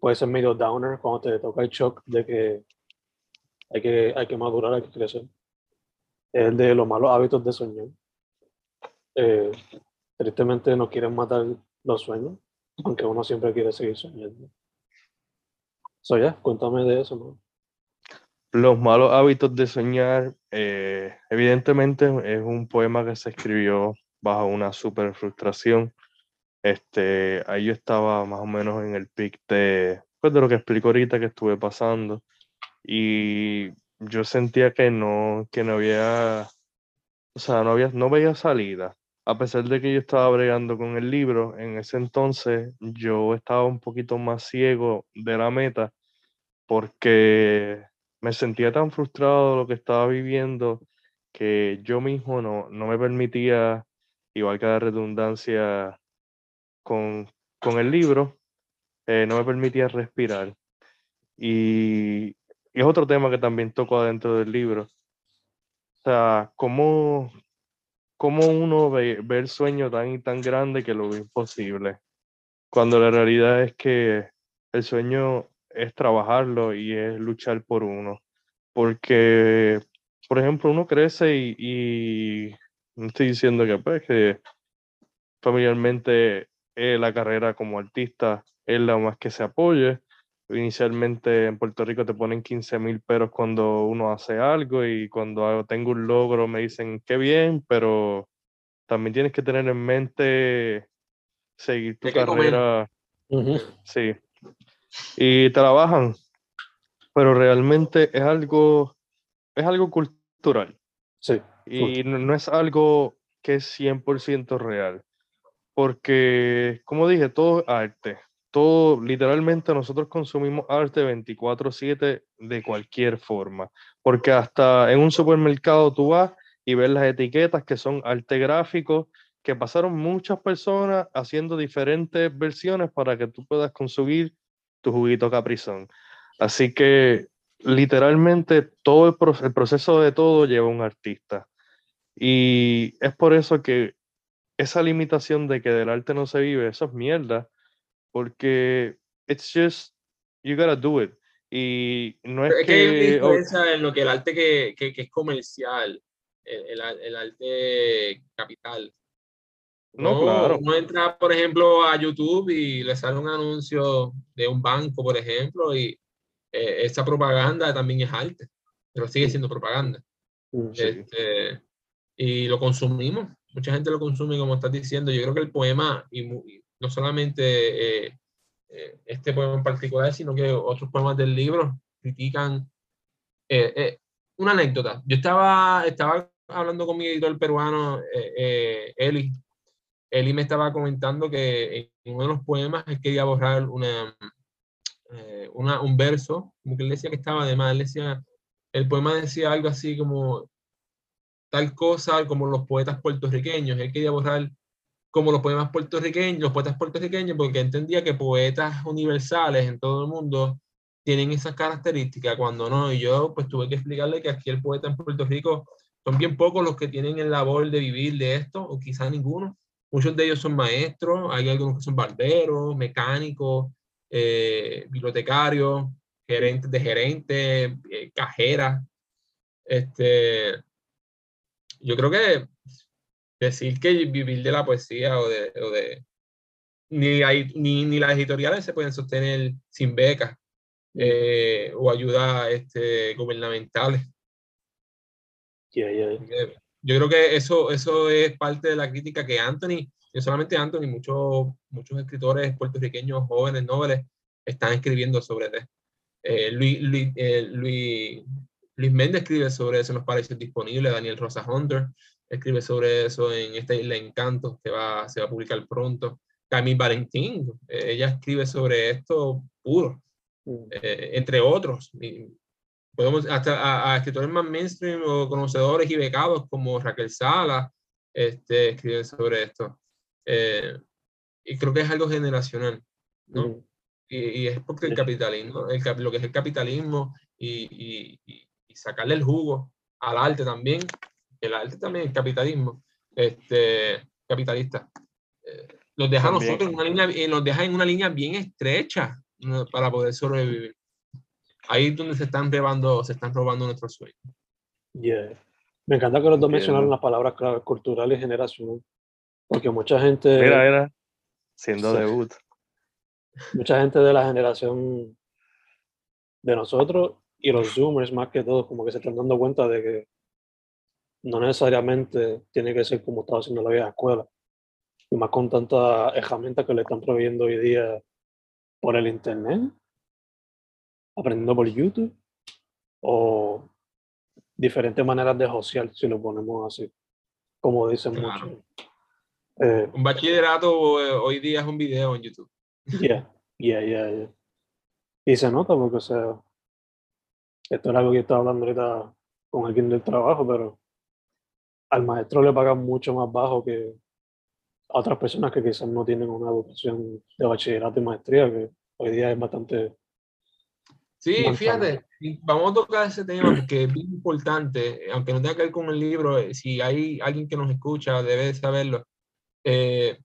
puede ser medio downer cuando te toca el shock de que hay que, hay que madurar, hay que crecer. El de los malos hábitos de soñar. Eh, tristemente nos quieren matar los sueños, aunque uno siempre quiere seguir soñando. So, ya, cuéntame de eso. Los malos hábitos de soñar, eh, evidentemente es un poema que se escribió bajo una super frustración. Este, ahí yo estaba más o menos en el pic de, pues, de lo que explico ahorita que estuve pasando. Y yo sentía que no, que no había, o sea, no había, no veía salida. A pesar de que yo estaba bregando con el libro, en ese entonces yo estaba un poquito más ciego de la meta porque me sentía tan frustrado de lo que estaba viviendo que yo mismo no, no me permitía, igual que la redundancia con, con el libro, eh, no me permitía respirar. Y, y es otro tema que también toco adentro del libro. O sea, cómo, cómo uno ve, el sueño tan y tan grande que lo ve imposible, cuando la realidad es que el sueño es trabajarlo y es luchar por uno. Porque, por ejemplo, uno crece y, y no estoy diciendo que, pues, que familiarmente eh, la carrera como artista es la más que se apoye. Inicialmente en Puerto Rico te ponen 15 mil peros cuando uno hace algo y cuando tengo un logro me dicen qué bien, pero también tienes que tener en mente seguir tu carrera. Ujú. Sí. Y trabajan, pero realmente es algo, es algo cultural Sí, y no, no es algo que es 100% real. Porque, como dije, todo es arte. Todo, literalmente nosotros consumimos arte 24/7 de cualquier forma. Porque hasta en un supermercado tú vas y ves las etiquetas que son arte gráfico, que pasaron muchas personas haciendo diferentes versiones para que tú puedas consumir tu juguito caprizón. Así que literalmente todo el, el proceso de todo lleva un artista. Y es por eso que esa limitación de que del arte no se vive, eso es mierda, porque it's just, you gotta do it. Y no es Es que hay una que, diferencia en lo que el arte que, que, que es comercial, el, el, el arte capital. No, claro. Uno entra, por ejemplo, a YouTube y le sale un anuncio de un banco, por ejemplo, y eh, esa propaganda también es arte, pero sigue siendo propaganda. ujú. Sí. Este, y lo consumimos, mucha gente lo consume, como estás diciendo. Yo creo que el poema, y, y no solamente eh, eh, este poema en particular, sino que otros poemas del libro critican. eh, una anécdota. Yo estaba, estaba hablando con mi editor peruano, Eli. Eli me estaba comentando que en uno de los poemas él quería borrar una, una, un verso, como que él decía que estaba de mal. Él decía, el poema decía algo así como tal cosa como los poetas puertorriqueños. Él quería borrar como los poemas puertorriqueños, los poetas puertorriqueños, porque entendía que poetas universales en todo el mundo tienen esas características, cuando no. Y yo pues tuve que explicarle que aquí el poeta en Puerto Rico son bien pocos los que tienen el labor de vivir de esto, o quizá ninguno. Muchos de ellos son maestros, hay algunos que son barberos, mecánicos, eh, bibliotecarios, gerentes de gerentes, eh, cajeras. Este, yo creo que decir que vivir de la poesía o de, o de ni, hay, ni, ni, las editoriales se pueden sostener sin becas eh, o ayudas este, gubernamentales. Yo creo que eso, eso es parte de la crítica que Anthony, no solamente Anthony, muchos, muchos escritores puertorriqueños jóvenes, nobles, están escribiendo sobre eso. Eh, Luis, Luis, eh, Luis, Luis, Méndez escribe sobre eso en los paraísos disponibles, Daniel Rosa Hunter escribe sobre eso en esta isla Encanto, que va, se va a publicar pronto. Camille Valentín, eh, ella escribe sobre esto puro, mm. entre otros podemos hasta a, escritores más mainstream o conocedores y becados como Raquel Sala este, escriben sobre esto. Eh, y creo que es algo generacional, ¿no? Mm. Y, es porque el capitalismo, el, lo que es el capitalismo y, y, y, sacarle el jugo al arte también, el arte también, el capitalismo, este, capitalista, eh, nos deja nosotros en una línea, eh, nos deja en una línea bien estrecha para poder sobrevivir ahí es donde se están robando, se están robando nuestros sueños. Yeah. Me encanta que los dos mencionaron las palabras clave, cultural y generacional, porque mucha gente... Mira, era siendo debut. Mucha gente de la generación de nosotros y los Zoomers más que todo, como que se están dando cuenta de que no necesariamente tiene que ser como estaba haciendo la vieja escuela. Y más con tantas herramientas que le están proveyendo hoy día por el Internet aprendiendo por YouTube o diferentes maneras de social, si lo ponemos así, como dicen muchos. Eh, un bachillerato eh, hoy día es un video en YouTube. Yeah, yeah, yeah, yeah. Y se nota porque, o sea, esto es algo que estaba hablando ahorita con alguien del trabajo, pero al maestro le pagan mucho más bajo que a otras personas que quizás no tienen una educación de bachillerato y maestría, que hoy día es bastante Sí, fíjate, vamos a tocar ese tema porque es bien importante, aunque no tenga que ver con el libro, eh, si hay alguien que nos escucha, debe saberlo. Eh,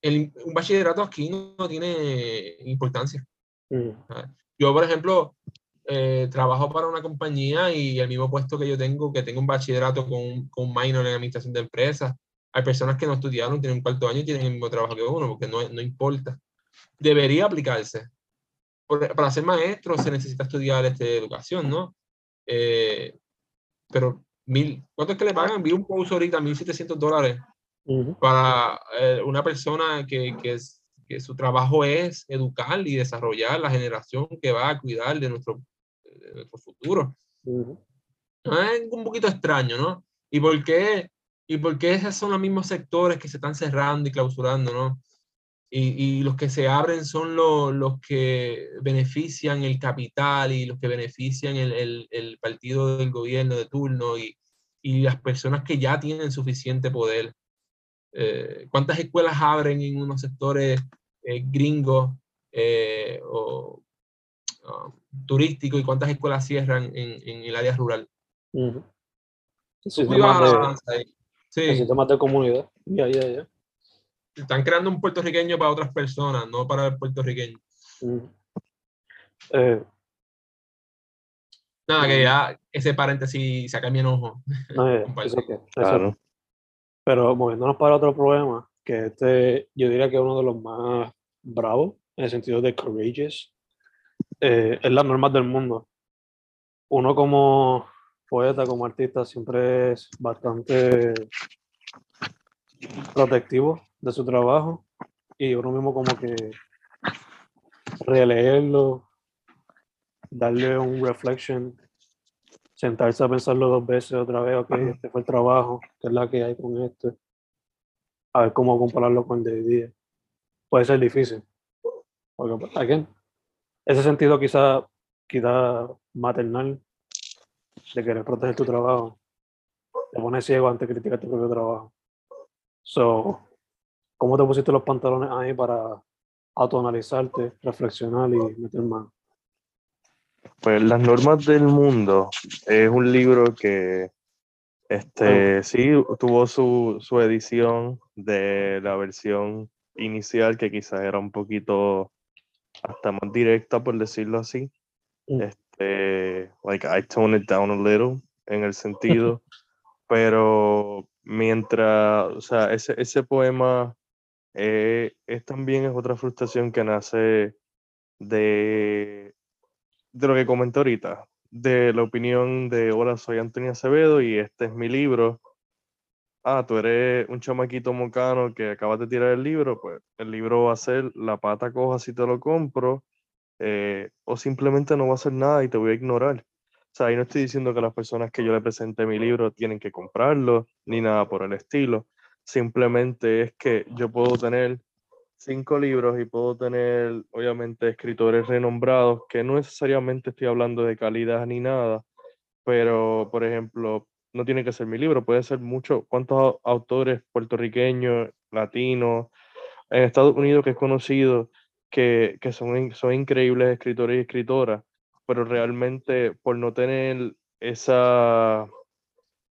el, un bachillerato aquí no, tiene importancia. Mm. Yo, por ejemplo, eh, trabajo para una compañía y el mismo puesto que yo tengo, que tengo un bachillerato con, con un minor en administración de empresas, hay personas que no estudiaron, tienen un cuarto año y tienen el mismo trabajo que uno, porque no, no importa. Debería aplicarse para ser maestro se necesita estudiar este, educación, ¿no? Eh, pero, mil, ¿cuánto es que le pagan? Vi un post ahorita, 1.700 dólares para eh, una persona que, que, es, que, su trabajo es educar y desarrollar la generación que va a cuidar de nuestro, de nuestro futuro. Es un poquito extraño, ¿no? ¿Y por qué? ¿Y por qué esos son los mismos sectores que se están cerrando y clausurando, ¿no? y, los que se abren son los que benefician el capital y los que benefician el, el, partido del gobierno de turno y, y, las personas que ya tienen suficiente poder. Eh, ¿Cuántas escuelas abren en unos sectores eh, gringos eh, o um, turísticos y cuántas escuelas cierran en, en el área rural? Uh -huh. sí. de comunidad. Ya, ya, ya están creando un puertorriqueño para otras personas, no para el puertorriqueño. Eh, Nada, que ya ese paréntesis saca mi enojo. Pero moviéndonos para otro problema, que este yo diría que es uno de los más bravos, en el sentido de courageous, eh, es las normas del mundo. Uno como poeta, como artista, siempre es bastante protectivo de su trabajo y uno mismo como que releerlo, darle un reflection, sentarse a pensarlo dos veces otra vez, ok, este fue el trabajo, que es la que hay con este, a ver cómo compararlo con el de hoy día. Puede ser difícil, porque, pues, again, ese sentido quizá, quizá maternal de querer proteger tu trabajo, te pone ciego ante criticar tu propio trabajo. So, ¿Cómo te pusiste los pantalones ahí para autoanalizarte, reflexionar y meter mano? Pues Las normas del mundo es un libro que este, sí tuvo su, su edición de la versión inicial que quizás era un poquito hasta más directa, por decirlo así. Mm. Este, like I toned it down a little en el sentido, pero mientras, o sea, ese, ese poema eh, es también es otra frustración que nace de, de lo que comenté ahorita, de la opinión de hola, soy Antonio Acevedo y este es mi libro. Ah, tú eres un chamaquito mocano que acabas de tirar el libro, pues el libro va a ser la pata coja si te lo compro, eh, o simplemente no va a hacer nada y te voy a ignorar. O sea, ahí no estoy diciendo que las personas que yo le presente mi libro tienen que comprarlo, ni nada por el estilo. Simplemente es que yo puedo tener cinco libros y puedo tener, obviamente, escritores renombrados, que no necesariamente estoy hablando de calidad ni nada, pero, por ejemplo, no tiene que ser mi libro, puede ser mucho, cuántos autores puertorriqueños, latinos, en Estados Unidos que es conocido, que, que son, son increíbles escritores y escritoras, pero realmente por no tener esa,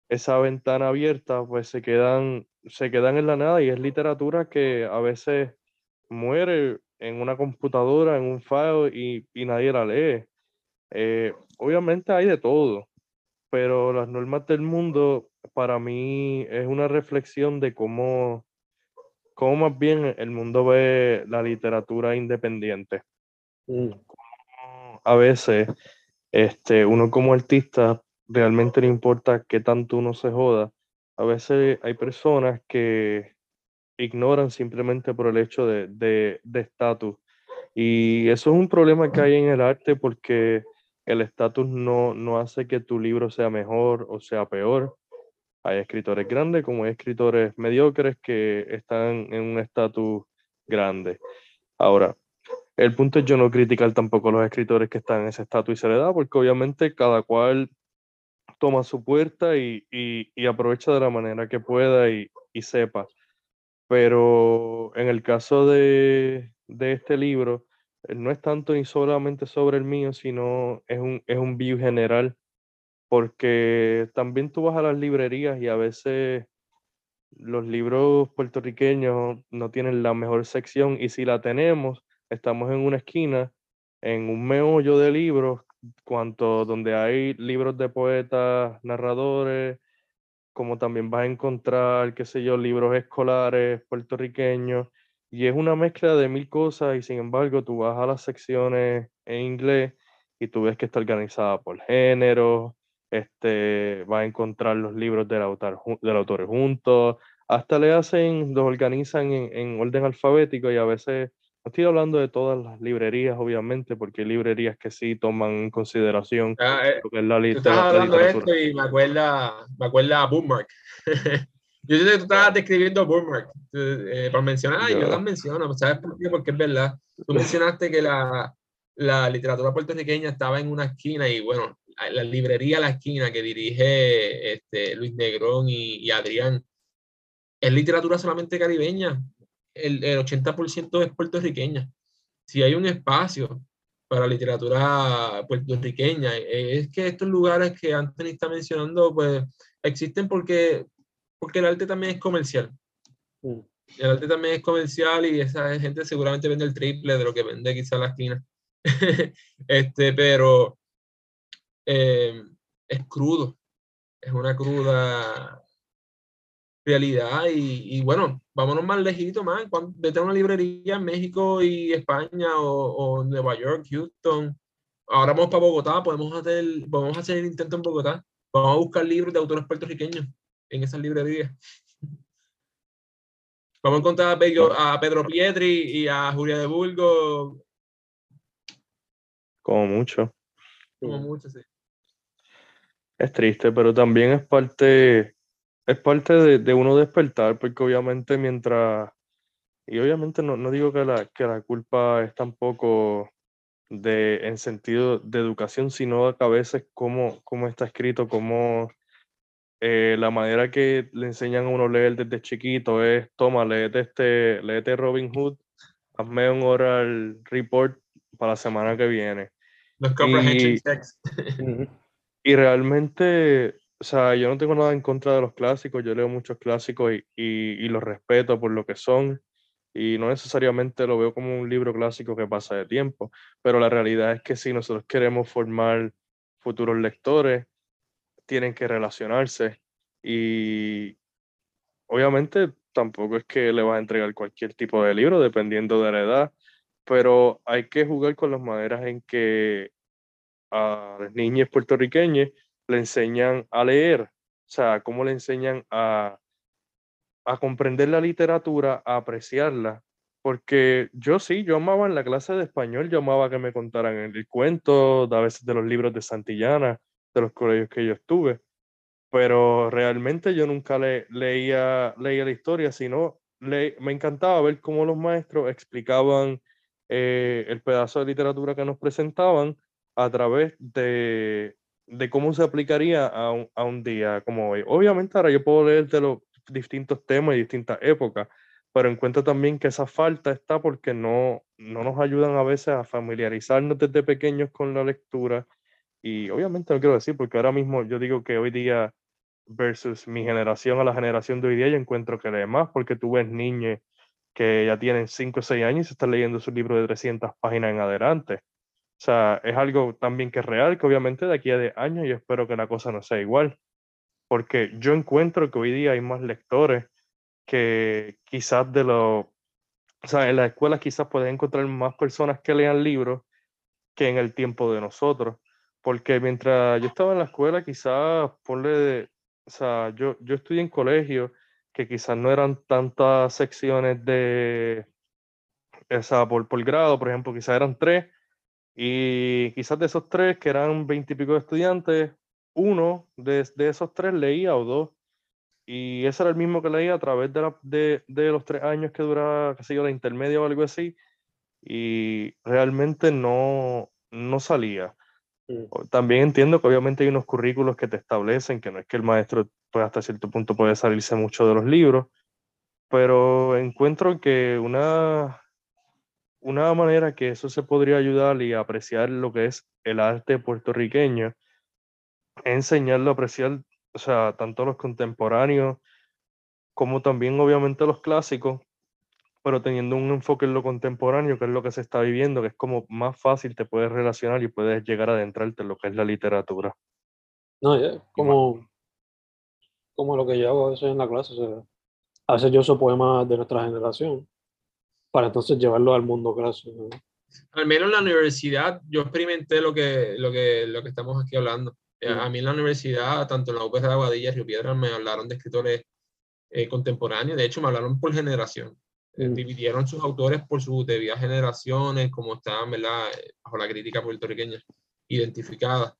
esa ventana abierta, pues se quedan, se quedan en la nada y es literatura que a veces muere en una computadora, en un file y, nadie la lee. Eh, obviamente hay de todo, pero las normas del mundo para mí es una reflexión de cómo, cómo más bien el mundo ve la literatura independiente. Mm. A veces este, uno como artista realmente no importa qué tanto uno se joda. A veces hay personas que ignoran simplemente por el hecho de estatus. y eso es un problema que hay en el arte porque el estatus no, no hace que tu libro sea mejor o sea peor. Hay escritores grandes como hay escritores mediocres que están en un estatus grande. Ahora, el punto es yo no criticar tampoco a los escritores que están en ese estatus y se le da, porque obviamente cada cual toma su puerta y, y, aprovecha de la manera que pueda y, y, sepa. Pero en el caso de, de este libro, no es tanto ni solamente sobre el mío, sino es un, es un view general, porque también tú vas a las librerías y a veces los libros puertorriqueños no tienen la mejor sección y si la tenemos, estamos en una esquina, en un meollo de libros, cuanto donde hay libros de poetas, narradores, como también vas a encontrar, qué sé yo, libros escolares puertorriqueños y es una mezcla de mil cosas y sin embargo tú vas a las secciones en inglés y tú ves que está organizada por género, este, vas a encontrar los libros del autor, del autor juntos, hasta le hacen, los organizan en, en, orden alfabético y a veces, no estoy hablando de todas las librerías, obviamente, porque hay librerías que sí toman en consideración ah, eh, lo que es la lista. Tú estás hablando de esto y me acuerda, me acuerda a Bookmark. Yo sé que tú estabas describiendo Bookmark eh, para mencionar, y yo las menciono, ¿sabes por qué? Porque es verdad. Tú mencionaste que la, la literatura puertorriqueña estaba en una esquina y bueno, la librería La Esquina que dirige este, Luis Negrón y, y Adrián es literatura solamente caribeña. El, el 80% es puertorriqueña. Si hay un espacio para literatura puertorriqueña, es que estos lugares que Anthony está mencionando, pues existen porque porque el arte también es comercial. Mm. El arte también es comercial y esa gente seguramente vende el triple de lo que vende quizá la esquina. este, pero eh, es crudo, es una cruda realidad y, y, bueno, vámonos más lejito más, vete a una librería en México y España o, o, Nueva York, Houston, ahora vamos para Bogotá, podemos hacer, podemos hacer el intento en Bogotá, vamos a buscar libros de autores puertorriqueños en esas librerías. Vamos a encontrar a Pedro, Pietri y a Julia de Burgo. Como mucho. Como mucho, sí. Es triste, pero también es parte, es parte de, de uno despertar, porque obviamente mientras, y obviamente no, no digo que la, que la culpa es tampoco de, en sentido de educación, sino que a veces cómo, cómo está escrito, cómo eh, la manera que le enseñan a uno leer desde chiquito es, toma, léete, este, léete Robin Hood, hazme un oral report para la semana que viene. Los comprehension Y- checks. Y realmente, o sea, yo no tengo nada en contra de los clásicos, yo leo muchos clásicos y, y, y los respeto por lo que son, y no necesariamente lo veo como un libro clásico que pasa de tiempo, pero la realidad es que si nosotros queremos formar futuros lectores, tienen que relacionarse y obviamente tampoco es que le vas a entregar cualquier tipo de libro dependiendo de la edad, pero hay que jugar con las maneras en que a las niñas puertorriqueñas le enseñan a leer, o sea, cómo le enseñan a, a comprender la literatura, a apreciarla. Porque yo sí, yo amaba en la clase de español, yo amaba que me contaran el cuento, a veces de los libros de Santillana, de los colegios que yo estuve, pero realmente yo nunca le, leía, leía la historia, sino le, me encantaba ver cómo los maestros explicaban eh, el pedazo de literatura que nos presentaban a través de, de cómo se aplicaría a un, a un día como hoy. Obviamente ahora yo puedo leer de los distintos temas y distintas épocas, pero encuentro también que esa falta está porque no, no nos ayudan a veces a familiarizarnos desde pequeños con la lectura. Y obviamente no quiero decir, porque ahora mismo yo digo que hoy día versus mi generación a la generación de hoy día, yo encuentro que lee más, porque tú ves niños que ya tienen 5 o 6 años y están leyendo su libro de 300 páginas en adelante. O sea, es algo también que es real, que obviamente de aquí a 10 años yo espero que la cosa no sea igual. Porque yo encuentro que hoy día hay más lectores que quizás de los... O sea, en las escuelas quizás puedes encontrar más personas que lean libros que en el tiempo de nosotros. Porque mientras yo estaba en la escuela, quizás ponle... de- o sea, yo, yo estudié en colegio que quizás no eran tantas secciones de... O sea, por, por grado, por ejemplo, quizás eran tres y quizás de esos tres, que eran veintipico de estudiantes, uno de, de esos tres leía o dos. Y ese era el mismo que leía a través de, la- de, de los tres años que duraba, qué sé yo, la intermedia o algo así. Y realmente no, no salía. Mm. También entiendo que obviamente hay unos currículos que te establecen, que no es que el maestro pues, hasta cierto punto puede salirse mucho de los libros, pero encuentro que una, una manera que eso se podría ayudar y apreciar lo que es el arte puertorriqueño es enseñarlo a apreciar, o sea, tanto los contemporáneos como también obviamente los clásicos, pero teniendo un enfoque en lo contemporáneo, que es lo que se está viviendo, que es como más fácil te puedes relacionar y puedes llegar a adentrarte en lo que es la literatura. No, como, como lo que yo hago a veces en la clase. o sea, a veces yo uso poemas de nuestra generación para entonces llevarlo al mundo clásico. ¿no? Al menos en la universidad yo experimenté lo que, lo que, lo que estamos aquí hablando. Eh. A mí en la universidad, tanto en la UPC de Aguadilla y Río Piedras, me hablaron de escritores eh, contemporáneos. De hecho, me hablaron por generación. Dividieron sus autores por sus debidas generaciones, como estaban, ¿verdad? Bajo la crítica puertorriqueña identificada.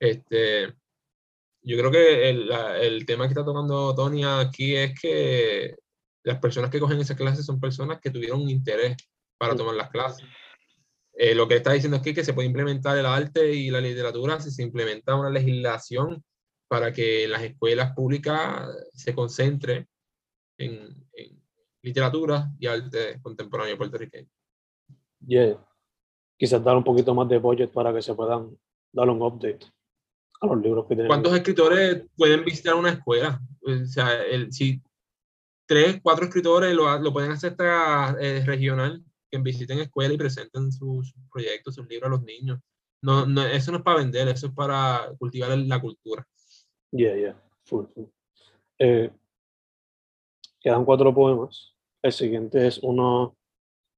Este, yo creo que el, el tema que está tocando Tony aquí es que las personas que cogen esas clases son personas que tuvieron un interés para tomar las clases. Eh, lo que está diciendo aquí es que se puede implementar el arte y la literatura si se implementa una legislación para que las escuelas públicas se concentren en, en literatura y arte contemporáneo puertorriqueño. Yeah. Quizás dar un poquito más de budget para que se puedan dar un update a los libros que tienen. ¿Cuántos escritores pueden visitar una escuela? O sea, el, si tres, cuatro escritores lo, lo pueden hacer hasta eh, regional, que visiten escuela y presenten sus, proyectos, sus libros a los niños. No, no, eso no es para vender, eso es para cultivar la cultura. Yeah, yeah. Full, full. Eh, quedan cuatro poemas. El siguiente es uno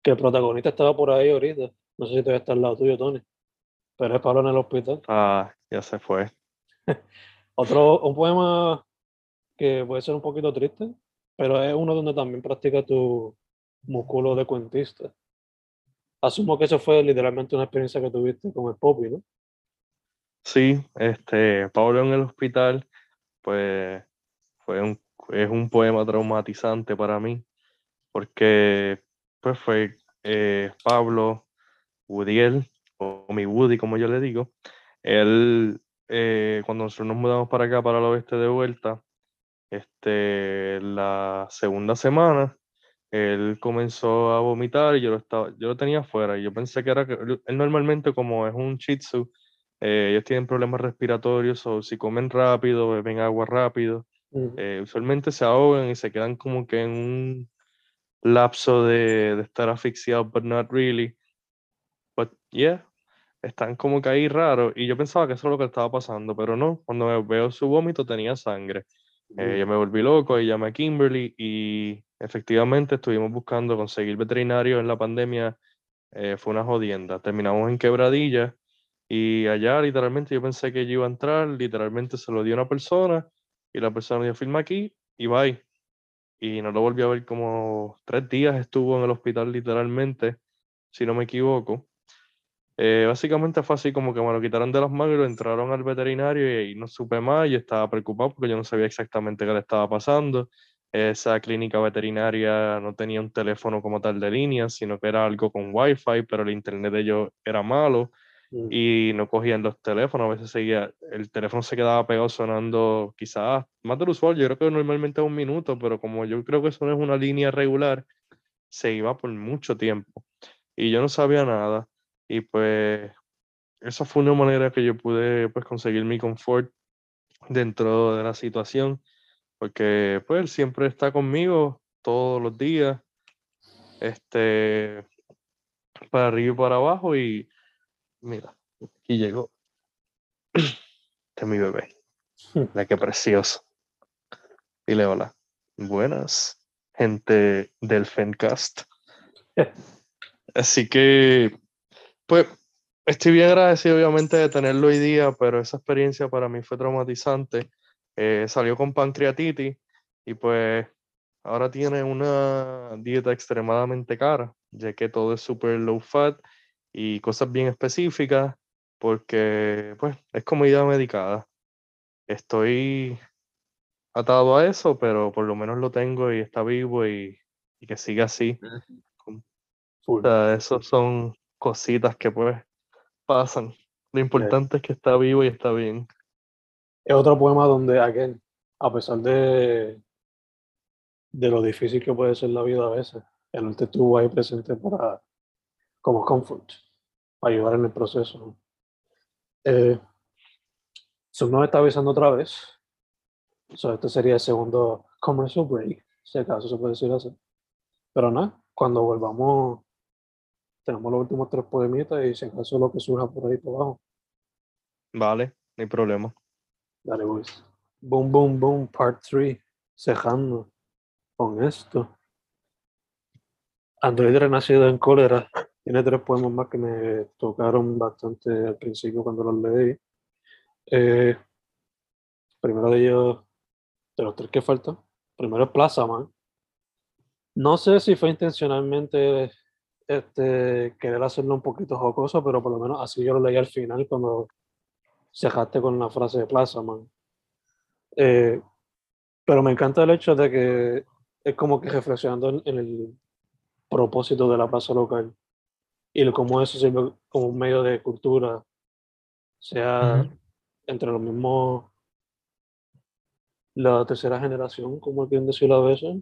que el protagonista estaba por ahí ahorita. No sé si todavía está al lado tuyo, Tony. Pero es Pablo en el hospital. Ah, ya se fue. Otro, un poema que puede ser un poquito triste, pero es uno donde también practica tu músculo de cuentista. Asumo que eso fue literalmente una experiencia que tuviste con el Poppy, ¿no? Sí, este, Pablo en el hospital, pues fue un, es un poema traumatizante para mí, porque pues fue eh, Pablo Woodiel, o mi Woody como yo le digo, él, eh, cuando nosotros nos mudamos para acá, para el oeste de vuelta, este, la segunda semana, él comenzó a vomitar y yo lo, estaba, yo lo tenía afuera. Y yo pensé que era que él normalmente, como es un Shih Tzu, eh, ellos tienen problemas respiratorios o si comen rápido, beben agua rápido, Ujú. eh, usualmente se ahogan y se quedan como que en un lapso de, de estar asfixiados, but not really. But yeah, están como que ahí raros. Y yo pensaba que eso es lo que estaba pasando, pero no. Cuando veo su vómito tenía sangre. Eh, yo me volví loco y llamé a Kimberly y efectivamente estuvimos buscando conseguir veterinario en la pandemia. eh, fue una jodienda. Terminamos en quebradilla y allá literalmente yo pensé que yo iba a entrar, literalmente se lo dio una persona y la persona me dio firma aquí y bye. Y no lo volví a ver como tres días estuvo en el hospital literalmente, si no me equivoco. Eh, básicamente fue así como que me lo quitaron de las manos y lo entraron al veterinario y, y no supe más. Yo estaba preocupado porque yo no sabía exactamente qué le estaba pasando. Esa clínica veterinaria no tenía un teléfono como tal de línea, sino que era algo con wifi, pero el internet de ellos era malo. Y no cogían los teléfonos. A veces seguía, el teléfono se quedaba pegado sonando quizás más del usual. Yo creo que normalmente un minuto, pero como yo creo que eso no es una línea regular, se iba por mucho tiempo. Y yo no sabía nada. Y pues esa fue una manera que yo pude pues conseguir mi confort dentro de la situación, porque pues él siempre está conmigo todos los días, este, para arriba y para abajo y mira, aquí llegó. Este es mi bebé. La que precioso. Dile hola. Buenas, gente del Fencast. Así que, pues, estoy bien agradecido obviamente de tenerlo hoy día, pero esa experiencia para mí fue traumatizante. Eh, salió con pancreatitis y pues ahora tiene una dieta extremadamente cara, ya que todo es súper low fat y cosas bien específicas, porque pues es comida medicada. Estoy atado a eso, pero por lo menos lo tengo y está vivo y, y que siga así. O sea, esos son cositas que pues pasan. Lo importante es que está vivo y está bien. Es otro poema donde, again, a pesar de, de lo difícil que puede ser la vida a veces, él te estuvo ahí presente para, como comfort, ayudar en el proceso. Eh, Zoom nos está avisando otra vez. So, este sería el segundo commercial break, si acaso se puede decir así. Pero nada, cuando volvamos, tenemos los últimos tres poemitas y si acaso lo que surja por ahí por abajo. Vale, no hay problema. Dale, boys. Boom, boom, boom, part 3. Cejando con esto. Android renacido en cólera. Tiene tres poemas más que me tocaron bastante al principio cuando los leí. Eh, primero de ellos, de los tres que faltan, primero es Plaza Man. No sé si fue intencionalmente este, querer hacerlo un poquito jocoso, pero por lo menos así yo lo leí al final cuando cejaste con la frase de Plaza Man. Eh, pero me encanta el hecho de que es como que reflexionando en, en el propósito de la plaza local y cómo eso sirve como un medio de cultura, sea Ujú. entre los mismos, la tercera generación, como quien decirlo a veces,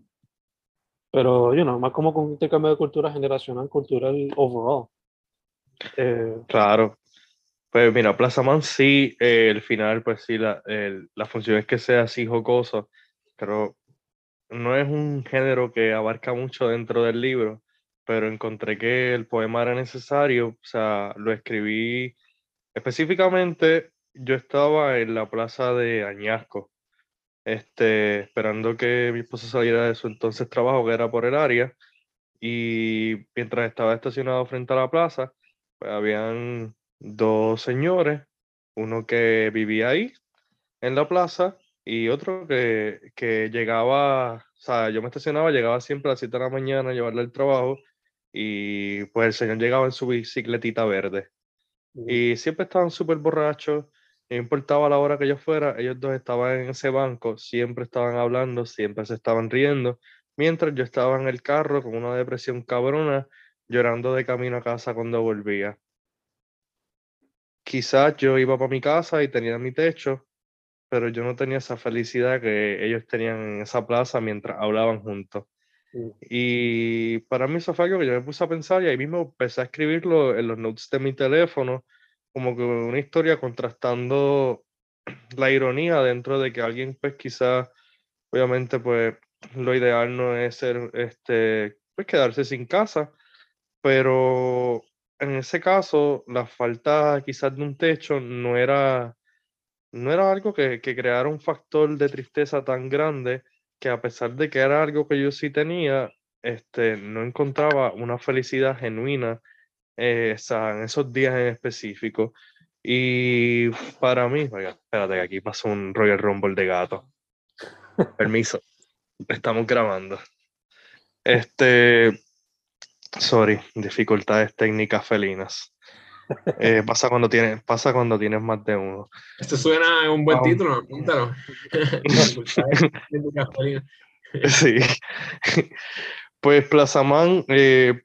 pero, you know, más como con un intercambio de cultura generacional, cultural overall. Eh, Claro. Pues mira, Plaza Man sí, eh, el final, pues sí, la, el- la función es que sea así jocoso, pero no es un género que abarca mucho dentro del libro, pero encontré que el poema era necesario, o sea, lo escribí específicamente, yo estaba en la plaza de Añasco, este, esperando que mi esposa saliera de su entonces trabajo, que era por el área, y mientras estaba estacionado frente a la plaza, pues habían dos señores, uno que vivía ahí en la plaza y otro que, que llegaba, o sea, yo me estacionaba, llegaba siempre a las 7 de la mañana a llevarle al trabajo y pues el señor llegaba en su bicicletita verde y siempre estaban súper borrachos, no importaba la hora que yo fuera, ellos dos estaban en ese banco, siempre estaban hablando, siempre se estaban riendo, mientras yo estaba en el carro con una depresión cabrona, llorando de camino a casa cuando volvía. Quizás yo iba para mi casa y tenía mi techo, pero yo no tenía esa felicidad que ellos tenían en esa plaza mientras hablaban juntos. Mm. Y para mí eso fue algo que yo me puse a pensar y ahí mismo empecé a escribirlo en los notes de mi teléfono, como que una historia contrastando la ironía dentro de que alguien pues quizás, obviamente pues lo ideal no es ser, este, pues quedarse sin casa, pero en ese caso la falta quizás de un techo no era, no era algo que, que creara un factor de tristeza tan grande que a pesar de que era algo que yo sí tenía, este, no encontraba una felicidad genuina eh, esa- en esos días en específico. Y para mí, oiga, espérate, que aquí pasó un Royal Rumble de gato. Permiso, estamos grabando. Este, sorry, dificultades técnicas felinas. Eh, pasa cuando tienes, pasa cuando tienes más de uno. Esto suena a un buen Ah. título, apúntalo. Sí. Pues Plaza Man, eh,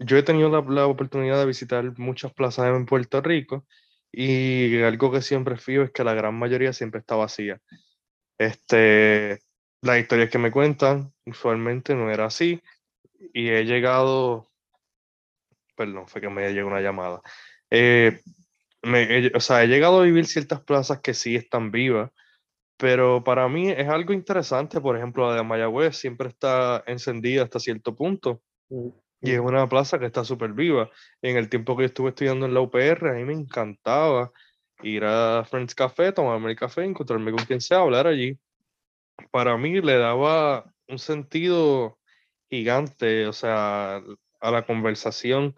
yo he tenido la, la oportunidad de visitar muchas plazas en Puerto Rico y algo que siempre fío es que la gran mayoría siempre está vacía. Este, las historias que me cuentan usualmente no era así y he llegado, perdón, fue que me llegó una llamada. Eh, me- o sea, he llegado a vivir ciertas plazas que sí están vivas, pero para mí es algo interesante, por ejemplo, la de Mayagüez siempre está encendida hasta cierto punto Mm, y es una plaza que está súper viva. En el tiempo que yo estuve estudiando en la UPR, a mí me encantaba ir a Friends Café, tomarme el café, encontrarme con quien sea, hablar allí. Para mí le daba un sentido gigante, o sea, a la conversación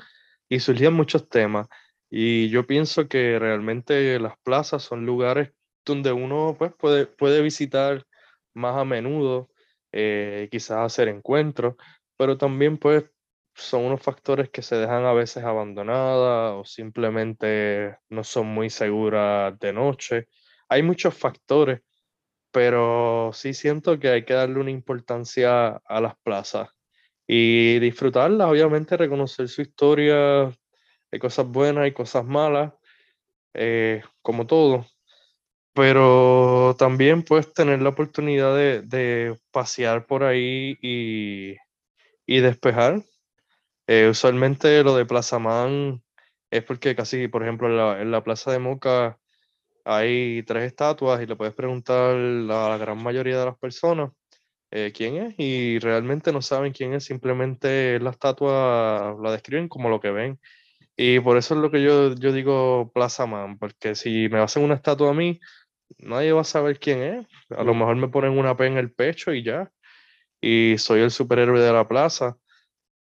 y surgían muchos temas. Y yo pienso que realmente las plazas son lugares donde uno pues, puede, puede visitar más a menudo, eh, quizás hacer encuentros, pero también pues son unos factores que se dejan a veces abandonadas o simplemente no son muy seguras de noche. Hay muchos factores, pero sí siento que hay que darle una importancia a las plazas y disfrutarlas, obviamente reconocer su historia, hay cosas buenas, hay cosas malas, eh, como todo, pero también puedes tener la oportunidad de, de pasear por ahí y, y despejar. Eh, usualmente lo de Plaza Man es porque casi, por ejemplo, en la, en la Plaza de Moca hay tres estatuas y le puedes preguntar a la gran mayoría de las personas eh, quién es y realmente no saben quién es, simplemente la estatua la describen como lo que ven. Y por eso es lo que yo, yo digo Plaza Man, porque si me hacen una estatua a mí, nadie va a saber quién es. A lo mejor me ponen una P en el pecho y ya. Y soy el superhéroe de la plaza.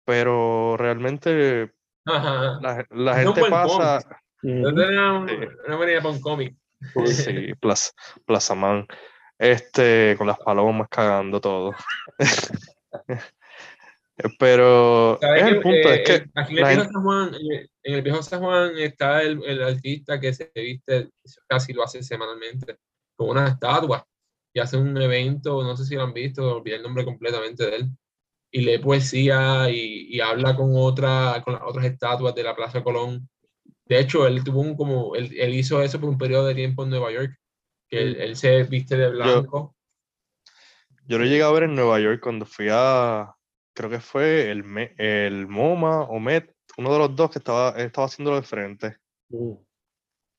Pero realmente Ajá. la, la gente buen pasa. Sí. una manera para un cómic. Sí, Plaza, Plaza Man. Este, con las palomas cagando todo. Pero ¿Sabes es el punto, eh, es que aquí en el, viejo San Juan, en el- viejo San Juan está el, el artista que se viste, casi lo hace semanalmente, con una estatua y hace un evento, no sé si lo han visto, olvidé el nombre completamente de él, y lee poesía y, y habla con, otra, con las otras estatuas de la Plaza Colón. De hecho, él tuvo un como, él, él hizo eso por un periodo de tiempo en Nueva York, que él, Mm. él se viste de blanco. yo lo llegué a ver en Nueva York cuando fui a, creo que fue el, el MoMA o Met, uno de los dos que estaba, estaba haciéndolo de frente. Mm,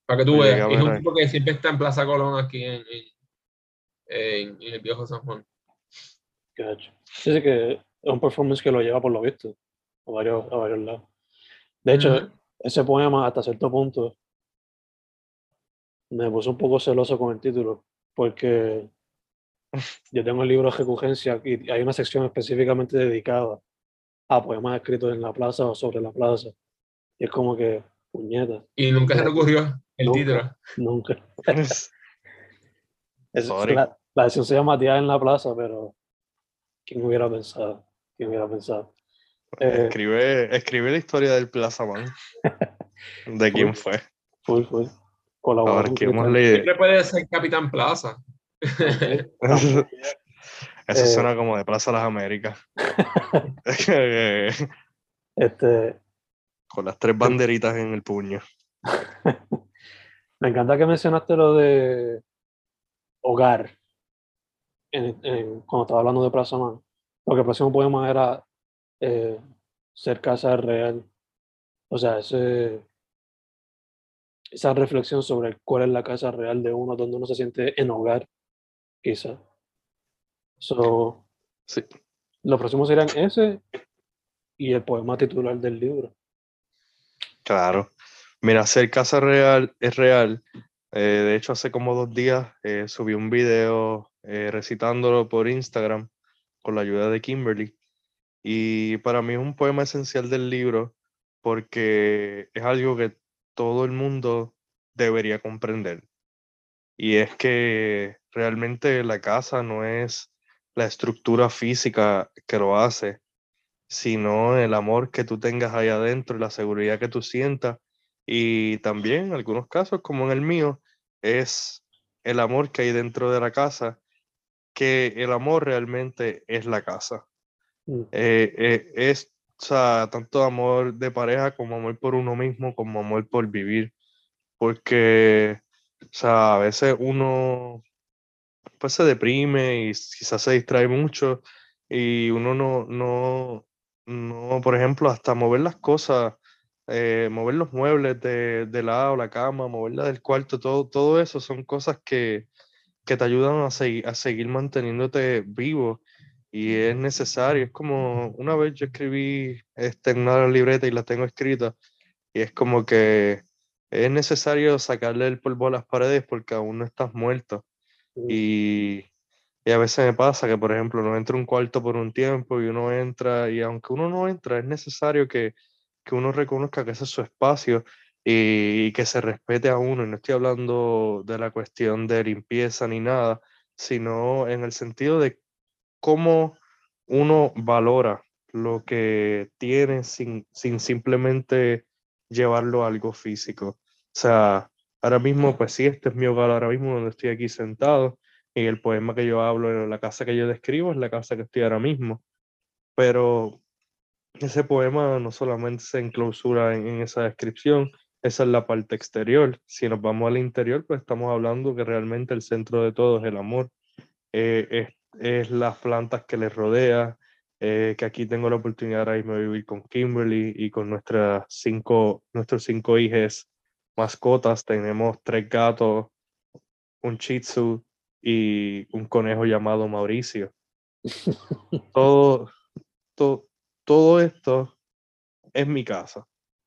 Para que tú veas, es un ahí. tipo que siempre está en Plaza Colón aquí en, en, en- en el viejo San Juan. gacho. Sí, sí que es un performance que lo lleva por lo visto a varios, a varios lados. De hecho, ese poema hasta cierto punto me puso un poco celoso con el título, porque yo tengo el libro de recurrencia y hay una sección específicamente dedicada a poemas escritos en la plaza o sobre la plaza. Y es como que, puñeta, Y nunca se te ocurrió el Nunca. título. nunca. Es- Sorry. la, la sección se llama Día en la Plaza, pero ¿quién hubiera pensado? ¿Quién hubiera pensado? Eh, Escribe, escribe la historia del Plaza Man. De quién fue. full, full. Colaboró. Siempre puede ser Capitán Plaza. También. Eso Eh, suena como de Plaza Las Américas. Este, Con las tres banderitas en el puño. me encanta que mencionaste lo de hogar en- en- cuando estaba hablando de Plaza Man, Porque el próximo poema era eh, Ser casa real. O sea, ese, esa reflexión sobre cuál es la casa real de uno, donde uno se siente en hogar, quizá. So, Sí. los próximos serían ese y el poema titular del libro. Claro. Mira, ser casa real es real. Eh, de hecho, hace como dos días eh, subí un video eh, recitándolo por Instagram con la ayuda de Kimberly. Y para mí es un poema esencial del libro porque es algo que todo el mundo debería comprender. Y es que realmente la casa no es la estructura física que lo hace, sino el amor que tú tengas ahí adentro, la seguridad que tú sientas. Y también en algunos casos, como en el mío, es el amor que hay dentro de la casa, que el amor realmente es la casa. Mm, Eh, eh, es o sea, tanto amor de pareja como amor por uno mismo, como amor por vivir. Porque, o sea, a veces uno pues se deprime y quizás se distrae mucho y uno no, no, no, por ejemplo, hasta mover las cosas, eh, mover los muebles de, de lado, la cama, moverla del cuarto, todo, todo eso son cosas que, que te ayudan a, seguir a seguir manteniéndote vivo y es necesario. Es como una vez yo escribí este, en una libreta y la tengo escrita y es como que es necesario sacarle el polvo a las paredes porque aún no estás muerto. Y, y a veces me pasa que, por ejemplo, no entra un cuarto por un tiempo y uno entra, y aunque uno no entra, es necesario que, que uno reconozca que ese es su espacio y, y que se respete a uno. Y no estoy hablando de la cuestión de limpieza ni nada, sino en el sentido de cómo uno valora lo que tiene sin, sin simplemente llevarlo a algo físico. O sea, ahora mismo, pues sí, este es mi hogar ahora mismo donde estoy aquí sentado y el poema que yo hablo, la casa que yo describo es la casa que estoy ahora mismo. Pero ese poema no solamente se enclausura en, en esa descripción, esa es la parte exterior. Si nos vamos al interior, pues estamos hablando que realmente el centro de todo es el amor. Eh, es, es las plantas que les rodea, eh, que aquí tengo la oportunidad ahora mismo de vivir con Kimberly y con nuestras cinco, nuestros cinco hijos mascotas. Tenemos tres gatos, un shih tzu y un conejo llamado Mauricio. Todo, to- todo esto es mi casa.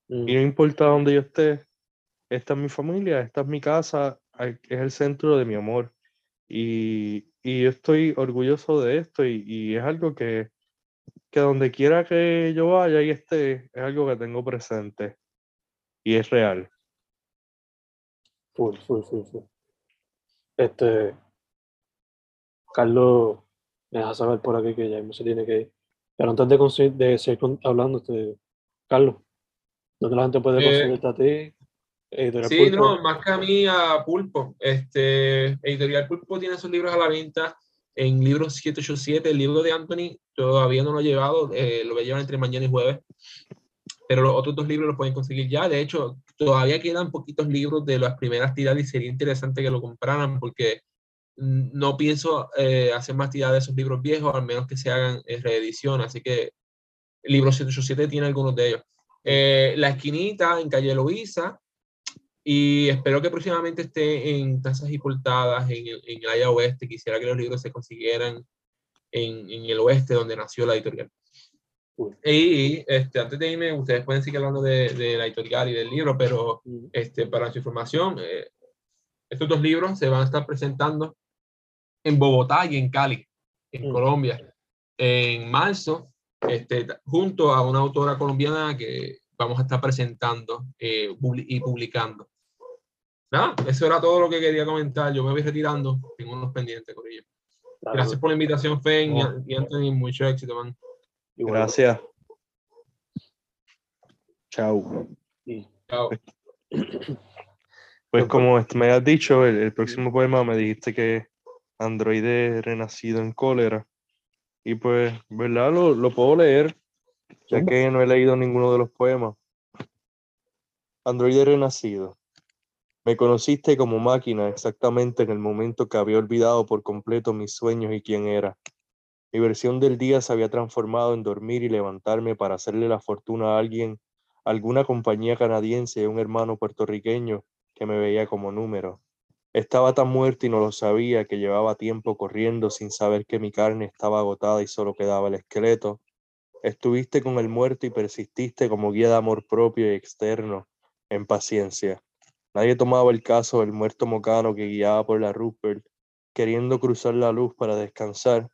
mm, Y no importa dónde yo esté, esta es mi familia, esta es mi casa, es el centro de mi amor. Y, y yo estoy orgulloso de esto y, y es algo que, que donde quiera que yo vaya y esté, es algo que tengo presente y es real. Full, full, full, full. Este, Carlos me deja saber por aquí que ya mismo se tiene que ir. Pero antes de, de seguir hablando, este, Carlos, ¿dónde la gente puede Eh, conseguirte a ti? Editorial Sí, Pulpo. no, más que a mí, a Pulpo. Este, Editorial Pulpo tiene sus libros a la venta en Libros 787. El libro de Anthony todavía no lo he llevado, eh, lo voy a llevar entre mañana y jueves. Pero los otros dos libros los pueden conseguir ya. De hecho, todavía quedan poquitos libros de las primeras tiradas y sería interesante que lo compraran porque no pienso eh, hacer más tiradas de esos libros viejos, al menos que se hagan eh, reedición. Así que el libro 787 tiene algunos de ellos. Eh, la esquinita en calle Loíza, y espero que próximamente esté en tazas y portadas en el, en el área oeste. Quisiera que los libros se consiguieran en, en el oeste, donde nació la editorial. Y este, antes de irme, ustedes pueden seguir hablando de, de la editorial y del libro, pero este, para su información, eh, estos dos libros se van a estar presentando en Bogotá y en Cali, en. Colombia, en marzo, este, junto a una autora colombiana que vamos a estar presentando eh, y publicando. Nada, eso era todo lo que quería comentar. Yo me voy retirando, tengo unos pendientes con ellos. Gracias por la invitación, Fen y Anthony. Mucho éxito, man. Igual, Gracias. Chao. Chao. Pues Ujú. como me has dicho, el, el próximo poema me dijiste que androide renacido en cólera. Y pues, ¿verdad? Lo, lo puedo leer, ya que no he leído ninguno de los poemas. Androide renacido. Me conociste como máquina exactamente en el momento que había olvidado por completo mis sueños y quién era. Mi versión del día se había transformado en dormir y levantarme para hacerle la fortuna a alguien, alguna compañía canadiense un hermano puertorriqueño que me veía como número. Estaba tan muerto y no lo sabía que llevaba tiempo corriendo sin saber que mi carne estaba agotada y solo quedaba el esqueleto. Estuviste con el muerto y persististe como guía de amor propio y externo, en paciencia. Nadie tomaba el caso del muerto mocano que guiaba por la Rupert, queriendo cruzar la luz para descansar.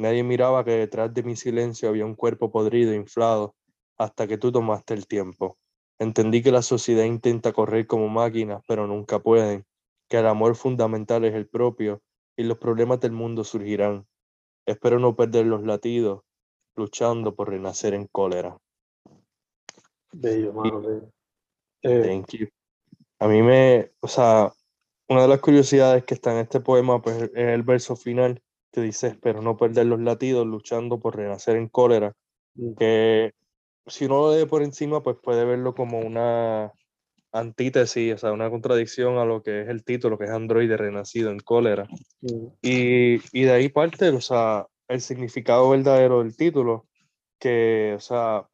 Nadie miraba que detrás de mi silencio había un cuerpo podrido, inflado, hasta que tú tomaste el tiempo. Entendí que la sociedad intenta correr como máquinas, pero nunca pueden, que el amor fundamental es el propio y los problemas del mundo surgirán. Espero no perder los latidos, luchando por renacer en cólera. Bello, mano, bello. Eh, Thank you. A mí me, o sea, una de las curiosidades que está en este poema, pues es el verso final que dice, espero no perder los latidos, luchando por renacer en cólera, mm, que si uno lo lee por encima, pues puede verlo como una antítesis, o sea, una contradicción a lo que es el título, que es Android renacido en cólera. mm, Y, y de ahí parte, o sea, el significado verdadero del título, que, o sea,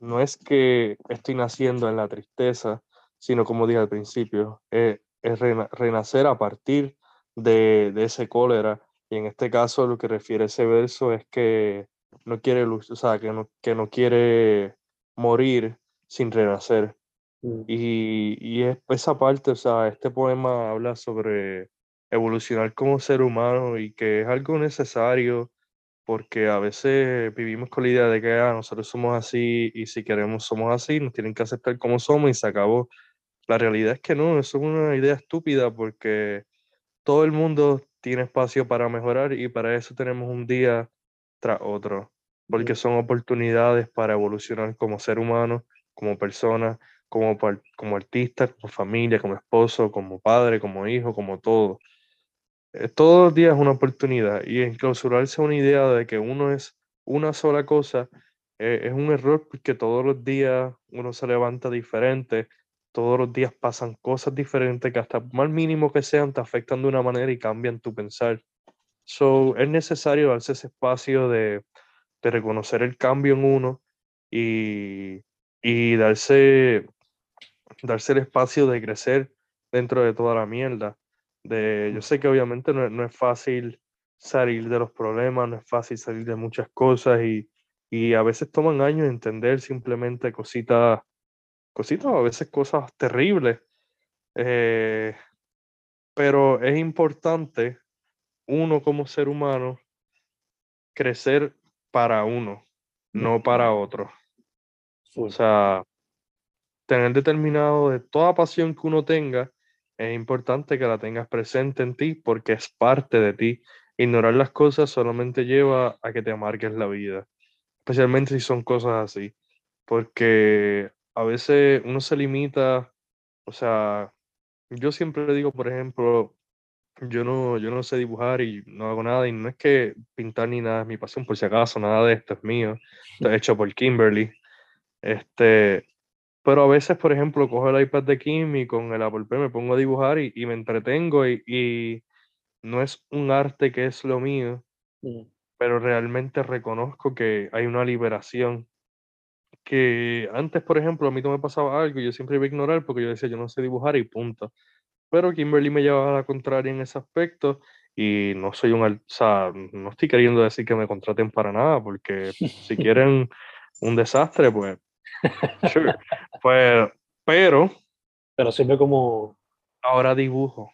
no es que estoy naciendo en la tristeza, sino como dije al principio, eh, es rena- renacer a partir de, de ese cólera. Y en este caso lo que refiere ese verso es que no quiere, o sea, que no, que no quiere morir sin renacer. mm, Y, y es esa parte, o sea, este poema habla sobre evolucionar como ser humano y que es algo necesario porque a veces vivimos con la idea de que ah, nosotros somos así y si queremos somos así, nos tienen que aceptar como somos y se acabó. La realidad es que no, eso es una idea estúpida porque todo el mundo tiene espacio para mejorar y para eso tenemos un día tras otro, porque son oportunidades para evolucionar como ser humano, como persona, como, como artista, como familia, como esposo, como padre, como hijo, como todo. Eh, Todos los días es una oportunidad y enclausurarse una idea de que uno es una sola cosa eh, es un error porque todos los días uno se levanta diferente, todos los días pasan cosas diferentes que hasta más mínimo que sean te afectan de una manera y cambian tu pensar. So, es necesario darse ese espacio de, de reconocer el cambio en uno y, y darse, darse el espacio de crecer dentro de toda la mierda. De, yo sé que obviamente no, no es fácil salir de los problemas, no es fácil salir de muchas cosas y, y a veces toman años entender simplemente cositas, cositas, a veces cosas terribles. eh, pero es importante uno como ser humano crecer para uno, no para otro. O sea, tener determinado de toda pasión que uno tenga, es importante que la tengas presente en ti porque es parte de ti. Ignorar las cosas solamente lleva a que te amargues la vida, especialmente si son cosas así, porque a veces uno se limita, o sea, yo siempre digo, por ejemplo, yo no, yo no sé dibujar y no hago nada, y no es que pintar ni nada es mi pasión, por si acaso, nada de esto es mío, está hecho por Kimberly. Este, pero a veces, por ejemplo, cojo el iPad de Kim y con el Apple Pen me pongo a dibujar y, y me entretengo y, y no es un arte que es lo mío, pero realmente reconozco que hay una liberación que antes, por ejemplo, a mí no me pasaba algo y yo siempre iba a ignorar porque yo decía, yo no sé dibujar y punto. Pero Kimberly me llevaba a la contraria en ese aspecto y no soy un, o sea, no estoy queriendo decir que me contraten para nada porque si quieren un desastre, pues, sure. Pues, pero Pero siempre como. ahora dibujo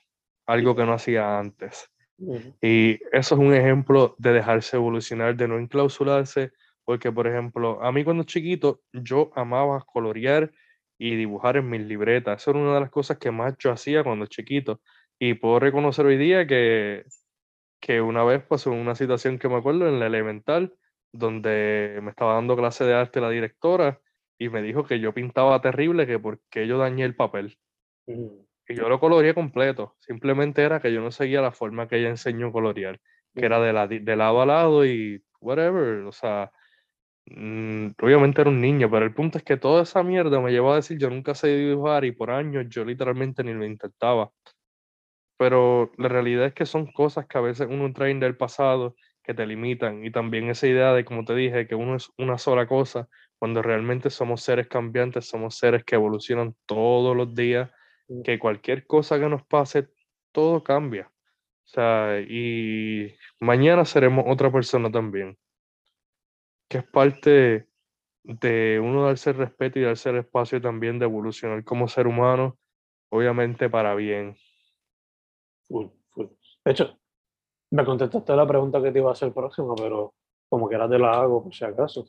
algo que no hacía antes. mm, Y eso es un ejemplo de dejarse evolucionar, de no enclausularse, porque por ejemplo, a mí cuando chiquito yo amaba colorear y dibujar en mis libretas. Eso era una de las cosas que más yo hacía cuando chiquito. Y puedo reconocer hoy día que, que una vez pasó una situación que me acuerdo en la elemental, donde me estaba dando clase de arte la directora y me dijo que yo pintaba terrible, que porque yo dañé el papel. mm, Y yo lo coloreé completo. Simplemente era que yo no seguía la forma que ella enseñó colorear, que era mm, de, la, de lado a lado y whatever. O sea, obviamente era un niño, pero el punto es que toda esa mierda me llevó a decir yo nunca sé dibujar y por años yo literalmente ni lo intentaba. Pero la realidad es que son cosas que a veces uno trae del pasado que te limitan. Y también esa idea de, como te dije, que uno es una sola cosa, cuando realmente somos seres cambiantes, somos seres que evolucionan todos los días, Mm. que cualquier cosa que nos pase, todo cambia. O sea, y mañana seremos otra persona también. Que es parte de uno darse el respeto y darse el espacio también de evolucionar como ser humano, obviamente para bien. Full, full. De hecho, me contestaste la pregunta que te iba a hacer próxima, pero como que ahora te la hago por si acaso.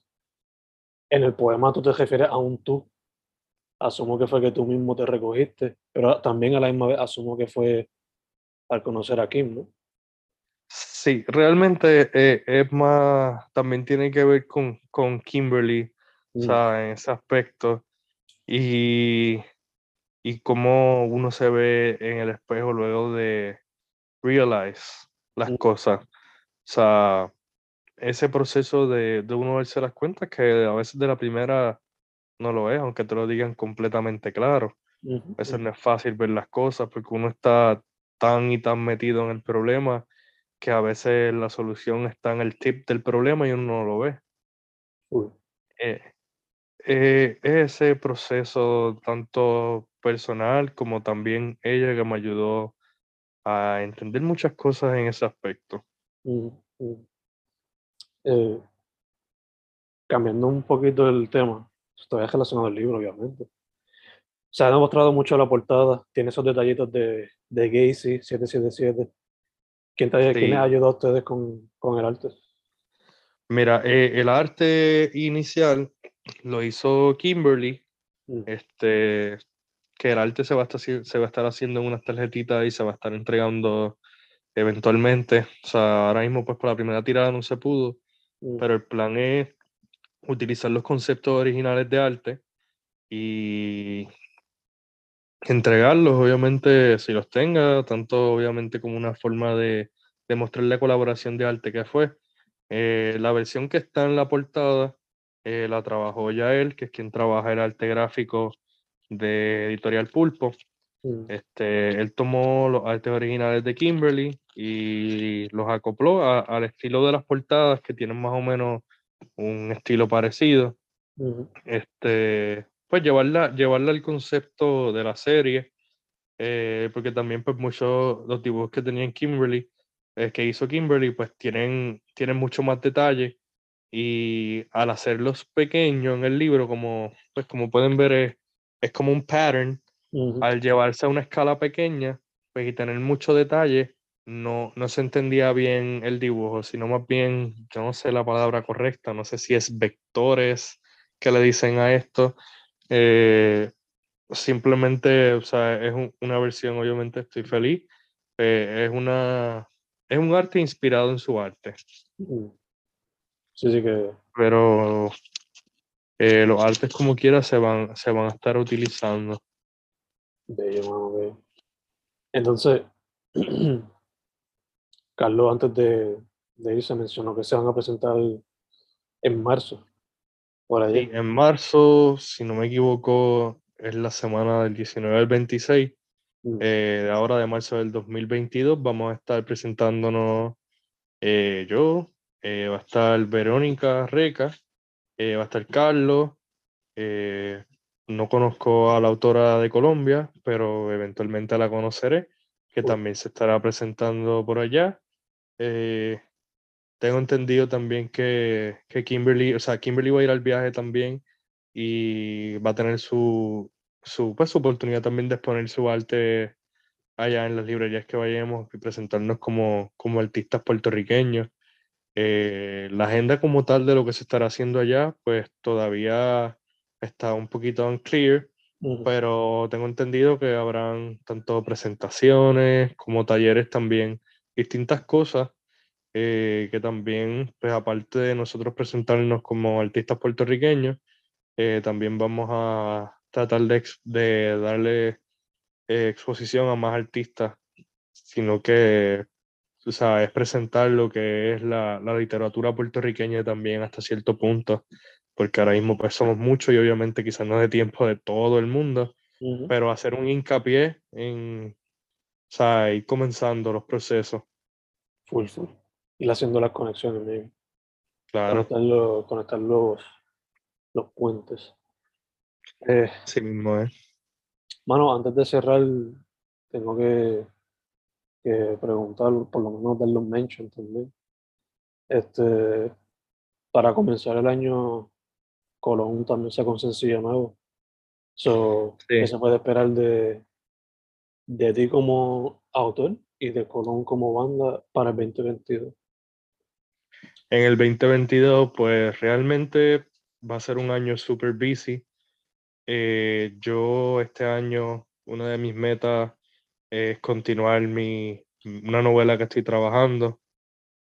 En el poema tú te refieres a un tú. Asumo que fue que tú mismo te recogiste, pero también a la misma vez asumo que fue al conocer a Kim, ¿no? Sí, realmente eh, es más, también tiene que ver con, con Kimberly, o sea, en ese aspecto. Y, y cómo uno se ve en el espejo luego de realize las Mm. cosas. O sea, ese proceso de, de uno darse las cuentas que a veces de la primera no lo es, aunque te lo digan completamente claro. A veces no es fácil ver las cosas porque uno está tan y tan metido en el problema que a veces la solución está en el tip del problema y uno no lo ve. Eh, eh, es ese proceso tanto personal como también ella que me ayudó a entender muchas cosas en ese aspecto. Ujú. Eh, cambiando un poquito el tema, todavía relacionado al libro, obviamente. Se ha demostrado mucho la portada, tiene esos detallitos de, de Gacy 777. ¿Quién, te, ¿Quién les Sí. ayudó a ustedes con, con el arte? Mira, eh, el arte inicial lo hizo Kimberly, Mm, este, que el arte se va, a estar, se va a estar haciendo en unas tarjetitas y se va a estar entregando eventualmente. O sea, ahora mismo pues por la primera tirada no se pudo, mm, pero el plan es utilizar los conceptos originales de arte y entregarlos, obviamente, si los tenga, tanto obviamente como una forma de demostrar la colaboración de arte que fue. Eh, la versión que está en la portada eh, la trabajó ya él, que es quien trabaja el arte gráfico de Editorial Pulpo. mm, Este, él tomó los artes originales de Kimberly y los acopló a- al estilo de las portadas que tienen más o menos un estilo parecido. Este, pues llevarla, llevarla al concepto de la serie, eh, porque también pues muchos los dibujos que tenía Kimberly, eh, que hizo Kimberly, pues tienen, tienen mucho más detalle y al hacerlos pequeños en el libro, como, pues como pueden ver, es, es como un pattern al llevarse a una escala pequeña pues, y tener mucho detalle, no, no se entendía bien el dibujo, sino más bien, yo no sé la palabra correcta, no sé si es vectores que le dicen a esto. Eh, simplemente, o sea, es un- una versión, obviamente estoy feliz. eh, es una es un arte inspirado en su arte, Mm. Sí, sí que pero eh, los artes como quiera se van, se van a estar utilizando. bello, mano, bello. Entonces, Carlos, antes de, de irse, mencionó que se van a presentar en marzo, por allá. Sí, en marzo, si no me equivoco, es la semana del 19 al 26. Mm, eh, de ahora de marzo del 2022 vamos a estar presentándonos eh, yo, eh, va a estar Verónica Reca, va a estar Carlos, no conozco a la autora de Colombia, pero eventualmente la conoceré, que también se estará presentando por allá. Tengo entendido también que, que Kimberly, o sea, Kimberly va a ir al viaje también y va a tener su, su, pues, su oportunidad también de exponer su arte allá en las librerías que vayamos y presentarnos como, como artistas puertorriqueños. Eh, la agenda como tal de lo que se estará haciendo allá, pues todavía está un poquito unclear, ujú, pero tengo entendido que habrán tanto presentaciones como talleres también, distintas cosas eh, que también, pues aparte de nosotros presentarnos como artistas puertorriqueños, eh, también vamos a tratar de, de darle eh, exposición a más artistas, sino que, o sea, es presentar lo que es la, la literatura puertorriqueña también hasta cierto punto, porque ahora mismo pues somos muchos y obviamente quizás no de tiempo de todo el mundo, ujú. pero hacer un hincapié en, o sea, ir comenzando los procesos. Full, full. Ir haciendo las conexiones. Claro, conectar, los, conectar los, los puentes. Eh, sí mismo es. Mano, antes de cerrar, tengo que, que preguntar, por lo menos dar los mention también. Este, para comenzar el año, Colón también sacó un sencillo nuevo. So, Sí. ¿qué se puede esperar de, de ti como autor y de Colón como banda para el 2022? En el 2022, pues realmente va a ser un año super busy. Eh, yo este año, una de mis metas es continuar mi, una novela que estoy trabajando,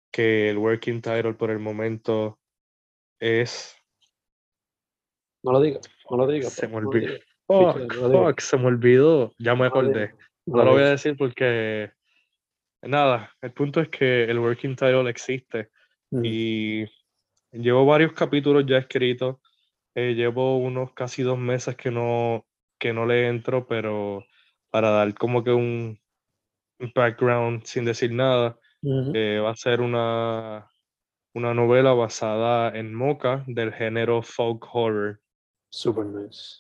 que el working title por el momento es... No lo digas, no lo digas. Se me no olvidó. no se me olvidó. Ya me No acordé. digas, No lo voy a decir porque... Nada, el punto es que el working title existe. Mm, y llevo varios capítulos ya escritos. eh, llevo unos casi dos meses que no, que no le entro, pero para dar como que un un background sin decir nada, eh, va a ser una, una novela basada en Mocha del género folk horror Super nice.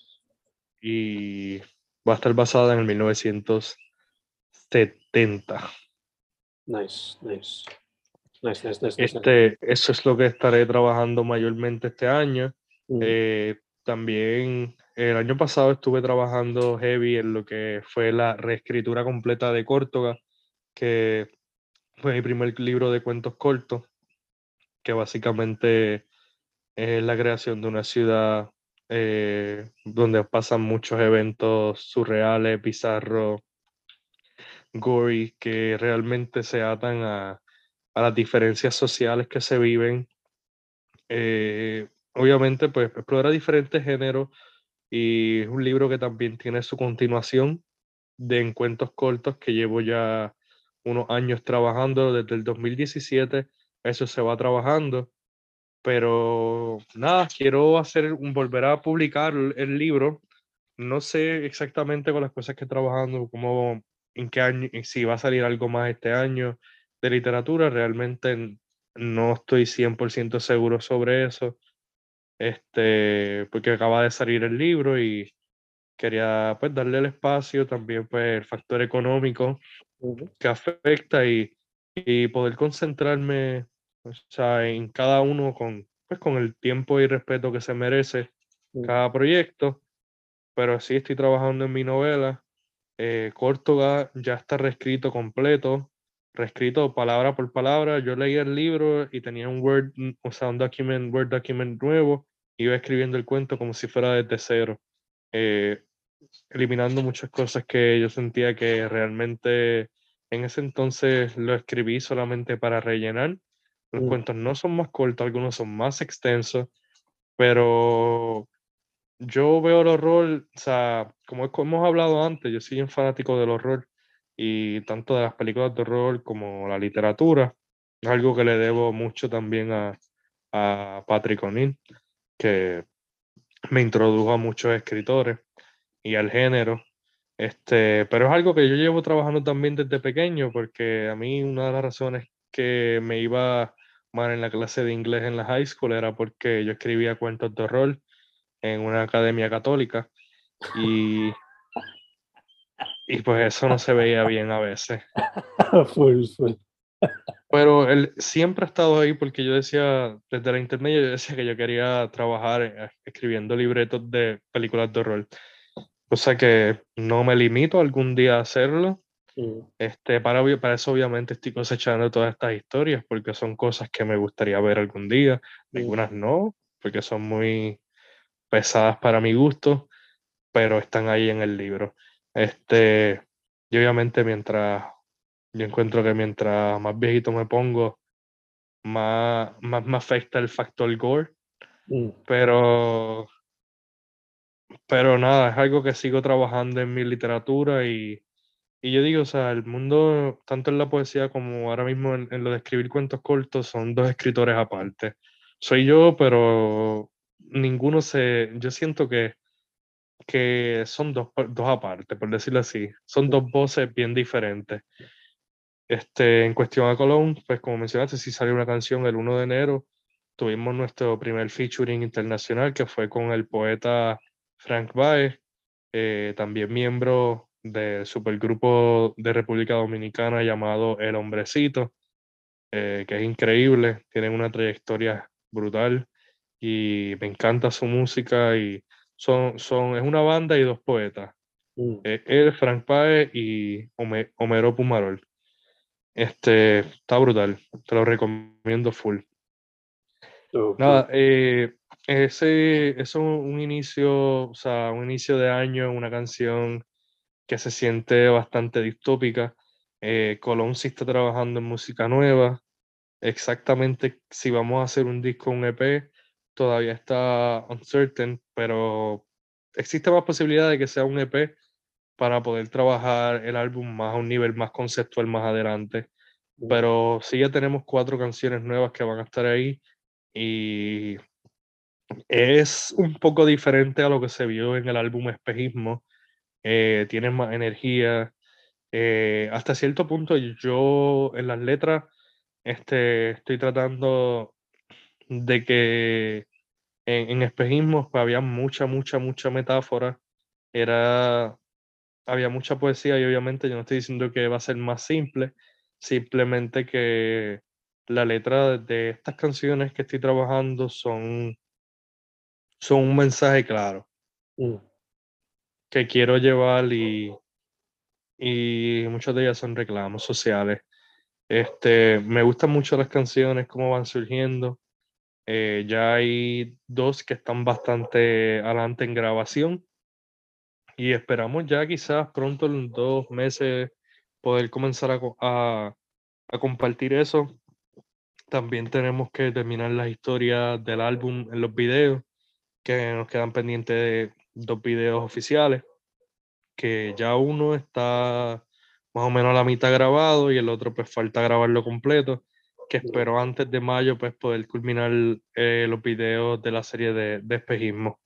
y va a estar basada en el 1970. Nice, nice. Nice, nice, nice, nice. Este, eso es lo que estaré trabajando mayormente este año. Mm, Eh, también el año pasado estuve trabajando heavy en lo que fue la reescritura completa de Córtoga, que fue mi primer libro de cuentos cortos, que básicamente es la creación de una ciudad eh, donde pasan muchos eventos surreales, bizarros, gory, que realmente se atan a, a las diferencias sociales que se viven. Eh, obviamente, pues explora diferentes géneros y es un libro que también tiene su continuación de encuentros cortos que llevo ya unos años trabajando desde el 2017. Eso se va trabajando. Pero nada, quiero hacer volver a publicar el libro. No sé exactamente con las cosas que estoy trabajando, cómo, en qué año, si va a salir algo más este año de literatura. Realmente no estoy 100% seguro sobre eso. Este, porque acaba de salir el libro y quería pues darle el espacio, también pues el factor económico que afecta y, y poder concentrarme o sea, en cada uno con, pues, con el tiempo y respeto que se merece cada proyecto. Pero sí estoy trabajando en mi novela. Eh, Córtoga ya está reescrito completo, reescrito palabra por palabra. Yo leí el libro y tenía un Word, o sea, un document, Word document nuevo. Iba escribiendo el cuento como si fuera desde cero. eh, eliminando muchas cosas que yo sentía que realmente en ese entonces lo escribí solamente para rellenar. Los Mm. cuentos no son más cortos, algunos son más extensos, pero yo veo el horror, o sea, como hemos hablado antes, yo soy un fanático del horror y tanto de las películas de horror como la literatura. Es algo que le debo mucho también a, a Patrick O'Neill, que me introdujo a muchos escritores y al género. Este, pero es algo que yo llevo trabajando también desde pequeño, porque a mí una de las razones que me iba mal en la clase de inglés en la high school era porque yo escribía cuentos de horror en una academia católica y, y pues eso no se veía bien a veces. full, full. Pero él siempre ha estado ahí porque yo decía, desde la internet yo decía que yo quería trabajar eh, escribiendo libretos de películas de horror. Cosa que no me limito algún día a hacerlo. Mm, Este, para, para eso obviamente estoy cosechando todas estas historias porque son cosas que me gustaría ver algún día. mm, Algunas no, porque son muy pesadas para mi gusto, pero están ahí en el libro. Este, y obviamente mientras, yo encuentro que mientras más viejito me pongo, más, más me afecta el factor gore, mm, pero, pero nada, es algo que sigo trabajando en mi literatura y, y yo digo, o sea, el mundo, tanto en la poesía como ahora mismo en, en lo de escribir cuentos cortos, son dos escritores aparte. Soy yo, pero ninguno se, yo siento que, que son dos, dos aparte, por decirlo así, son dos voces bien diferentes. Este, en cuestión a Colón, pues como mencionaste, sí salió una canción el 1 de enero. Tuvimos nuestro primer featuring internacional que fue con el poeta Frank Baez, eh, también miembro del supergrupo de República Dominicana llamado El Hombrecito, eh, que es increíble, tienen una trayectoria brutal y me encanta su música y son, son, es una banda y dos poetas. Mm. Eh, él, Frank Paez y Home- Homero Pumarol. Este, está brutal, te lo recomiendo full. Nada, eh, ese es un, un inicio, o sea, un inicio de año, una canción que se siente bastante distópica. Eh, Colón sí está trabajando en música nueva. Exactamente si vamos a hacer un disco, un EP, todavía está uncertain, pero existe más posibilidad de que sea un EP para poder trabajar el álbum más a un nivel más conceptual más adelante. Pero sí ya tenemos cuatro canciones nuevas que van a estar ahí y es un poco diferente a lo que se vio en el álbum Espejismo. Eh, tiene más energía. eh, hasta cierto punto yo en las letras este, estoy tratando de que en, en espejismos pues, había mucha, mucha, mucha metáfora. Era, había mucha poesía y obviamente yo no estoy diciendo que va a ser más simple, simplemente que la letra de estas canciones que estoy trabajando son, son un mensaje claro mm, que quiero llevar y, y muchas de ellas son reclamos sociales. Este, me gustan mucho las canciones, cómo van surgiendo. Eh, ya hay dos que están bastante adelante en grabación y esperamos ya quizás pronto en dos meses poder comenzar a, a, a compartir eso. También tenemos que terminar las historias del álbum en los videos, que nos quedan pendientes de dos videos oficiales, que ya uno está más o menos a la mitad grabado y el otro pues falta grabarlo completo, que espero antes de mayo pues poder culminar eh, los videos de la serie de, de espejismo.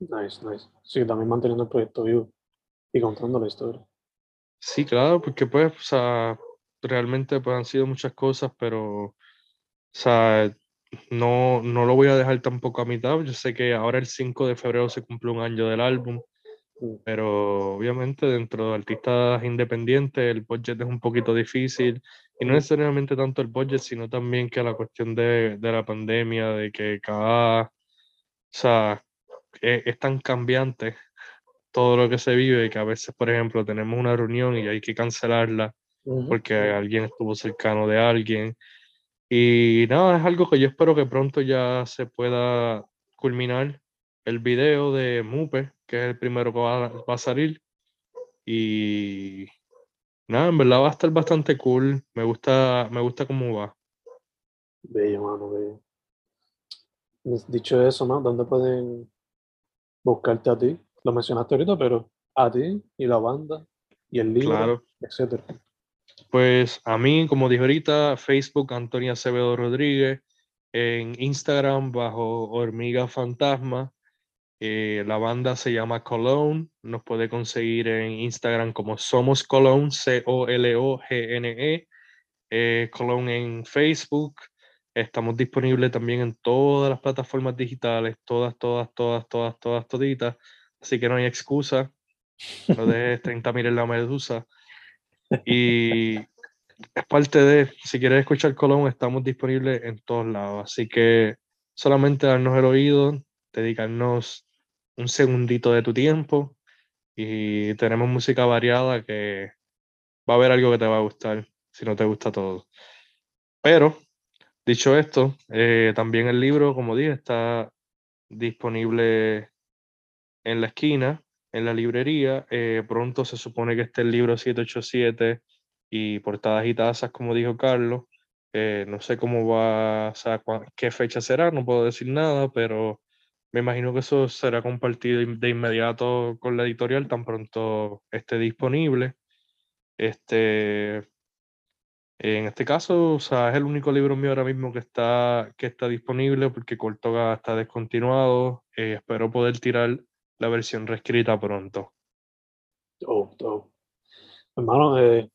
nice, nice. Sí, también manteniendo el proyecto vivo y contando la historia. Sí, claro, porque pues, o sea, realmente pues han sido muchas cosas, pero, o sea, no, no lo voy a dejar tampoco a mitad. Yo sé que ahora el 5 de febrero se cumple un año del álbum, Mm. pero obviamente dentro de artistas independientes el budget es un poquito difícil y no necesariamente tanto el budget, sino también que la cuestión de, de la pandemia, de que cada, o sea, e- es tan cambiante todo lo que se vive y que a veces, por ejemplo, tenemos una reunión y hay que cancelarla Ujú. porque alguien estuvo cercano de alguien. Y nada, es algo que yo espero que pronto ya se pueda culminar el video de Mupe, que es el primero que va, va a salir. Y nada, en verdad va a estar bastante cool. Me gusta, me gusta cómo va. Bello, mano, bello. Pues, Dicho eso, ¿no? ¿Dónde pueden buscarte a ti? Lo mencionaste ahorita, pero a ti y la banda y el libro, Claro. etcétera. Pues a mí, como dije ahorita, Facebook Antonio Acevedo Rodríguez, en Instagram bajo Hormiga Fantasma. Eh, la banda se llama Cologne, nos puede conseguir en Instagram como Somos Cologne, C-O-L-O-G-N-E, eh, Cologne en Facebook. Estamos disponibles también en todas las plataformas digitales, todas, todas, todas, todas, todas, toditas. Así que no hay excusa. No dejes 30 mil en la medusa. Y es parte de, si quieres escuchar Colón, estamos disponibles en todos lados. Así que solamente darnos el oído, dedicarnos un segundito de tu tiempo y tenemos música variada que va a haber algo que te va a gustar si no te gusta todo. Pero, dicho esto, eh, también el libro, como dije, está disponible en la esquina, en la librería. Eh, pronto se supone que esté el libro 787 y portadas y tazas, como dijo Carlos. Eh, no sé cómo va, o sea, qué fecha será, no puedo decir nada, pero me imagino que eso será compartido de inmediato con la editorial tan pronto esté disponible. Este, en este caso, o sea, es el único libro mío ahora mismo que está, que está disponible porque Cortoga está descontinuado. Eh, espero poder tirar la versión reescrita pronto. Oh, oh. Hermano, eh,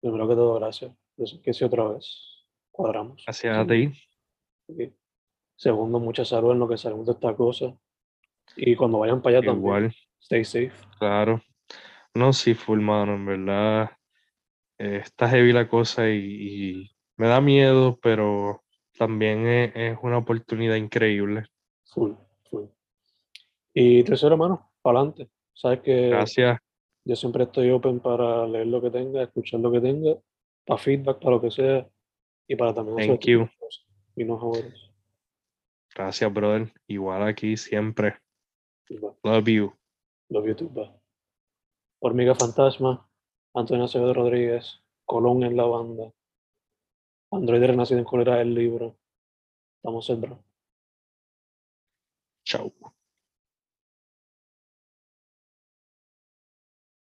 primero que todo, gracias. Que si otra vez cuadramos. Gracias a ti. Y Segundo, mucha salud en lo que salimos de esta cosa. Y cuando vayan para allá también, Igual, stay safe. claro. No, sí, full mano, en verdad. eh, está heavy la cosa y, y me da miedo, pero también es, es una oportunidad increíble. Full, full. Y tercero, hermano, para adelante. Sabes que Gracias. yo siempre estoy open para leer lo que tenga, escuchar lo que tenga, para feedback, para lo que sea, y para también Thank you. cosas. Y no. Gracias, brother. Igual aquí siempre. Love you. Love you too, va. Hormiga Fantasma, Antonio Acevedo Rodríguez, Colón en la banda, Android Renacido en Cólera el libro. Estamos en bro. Chao.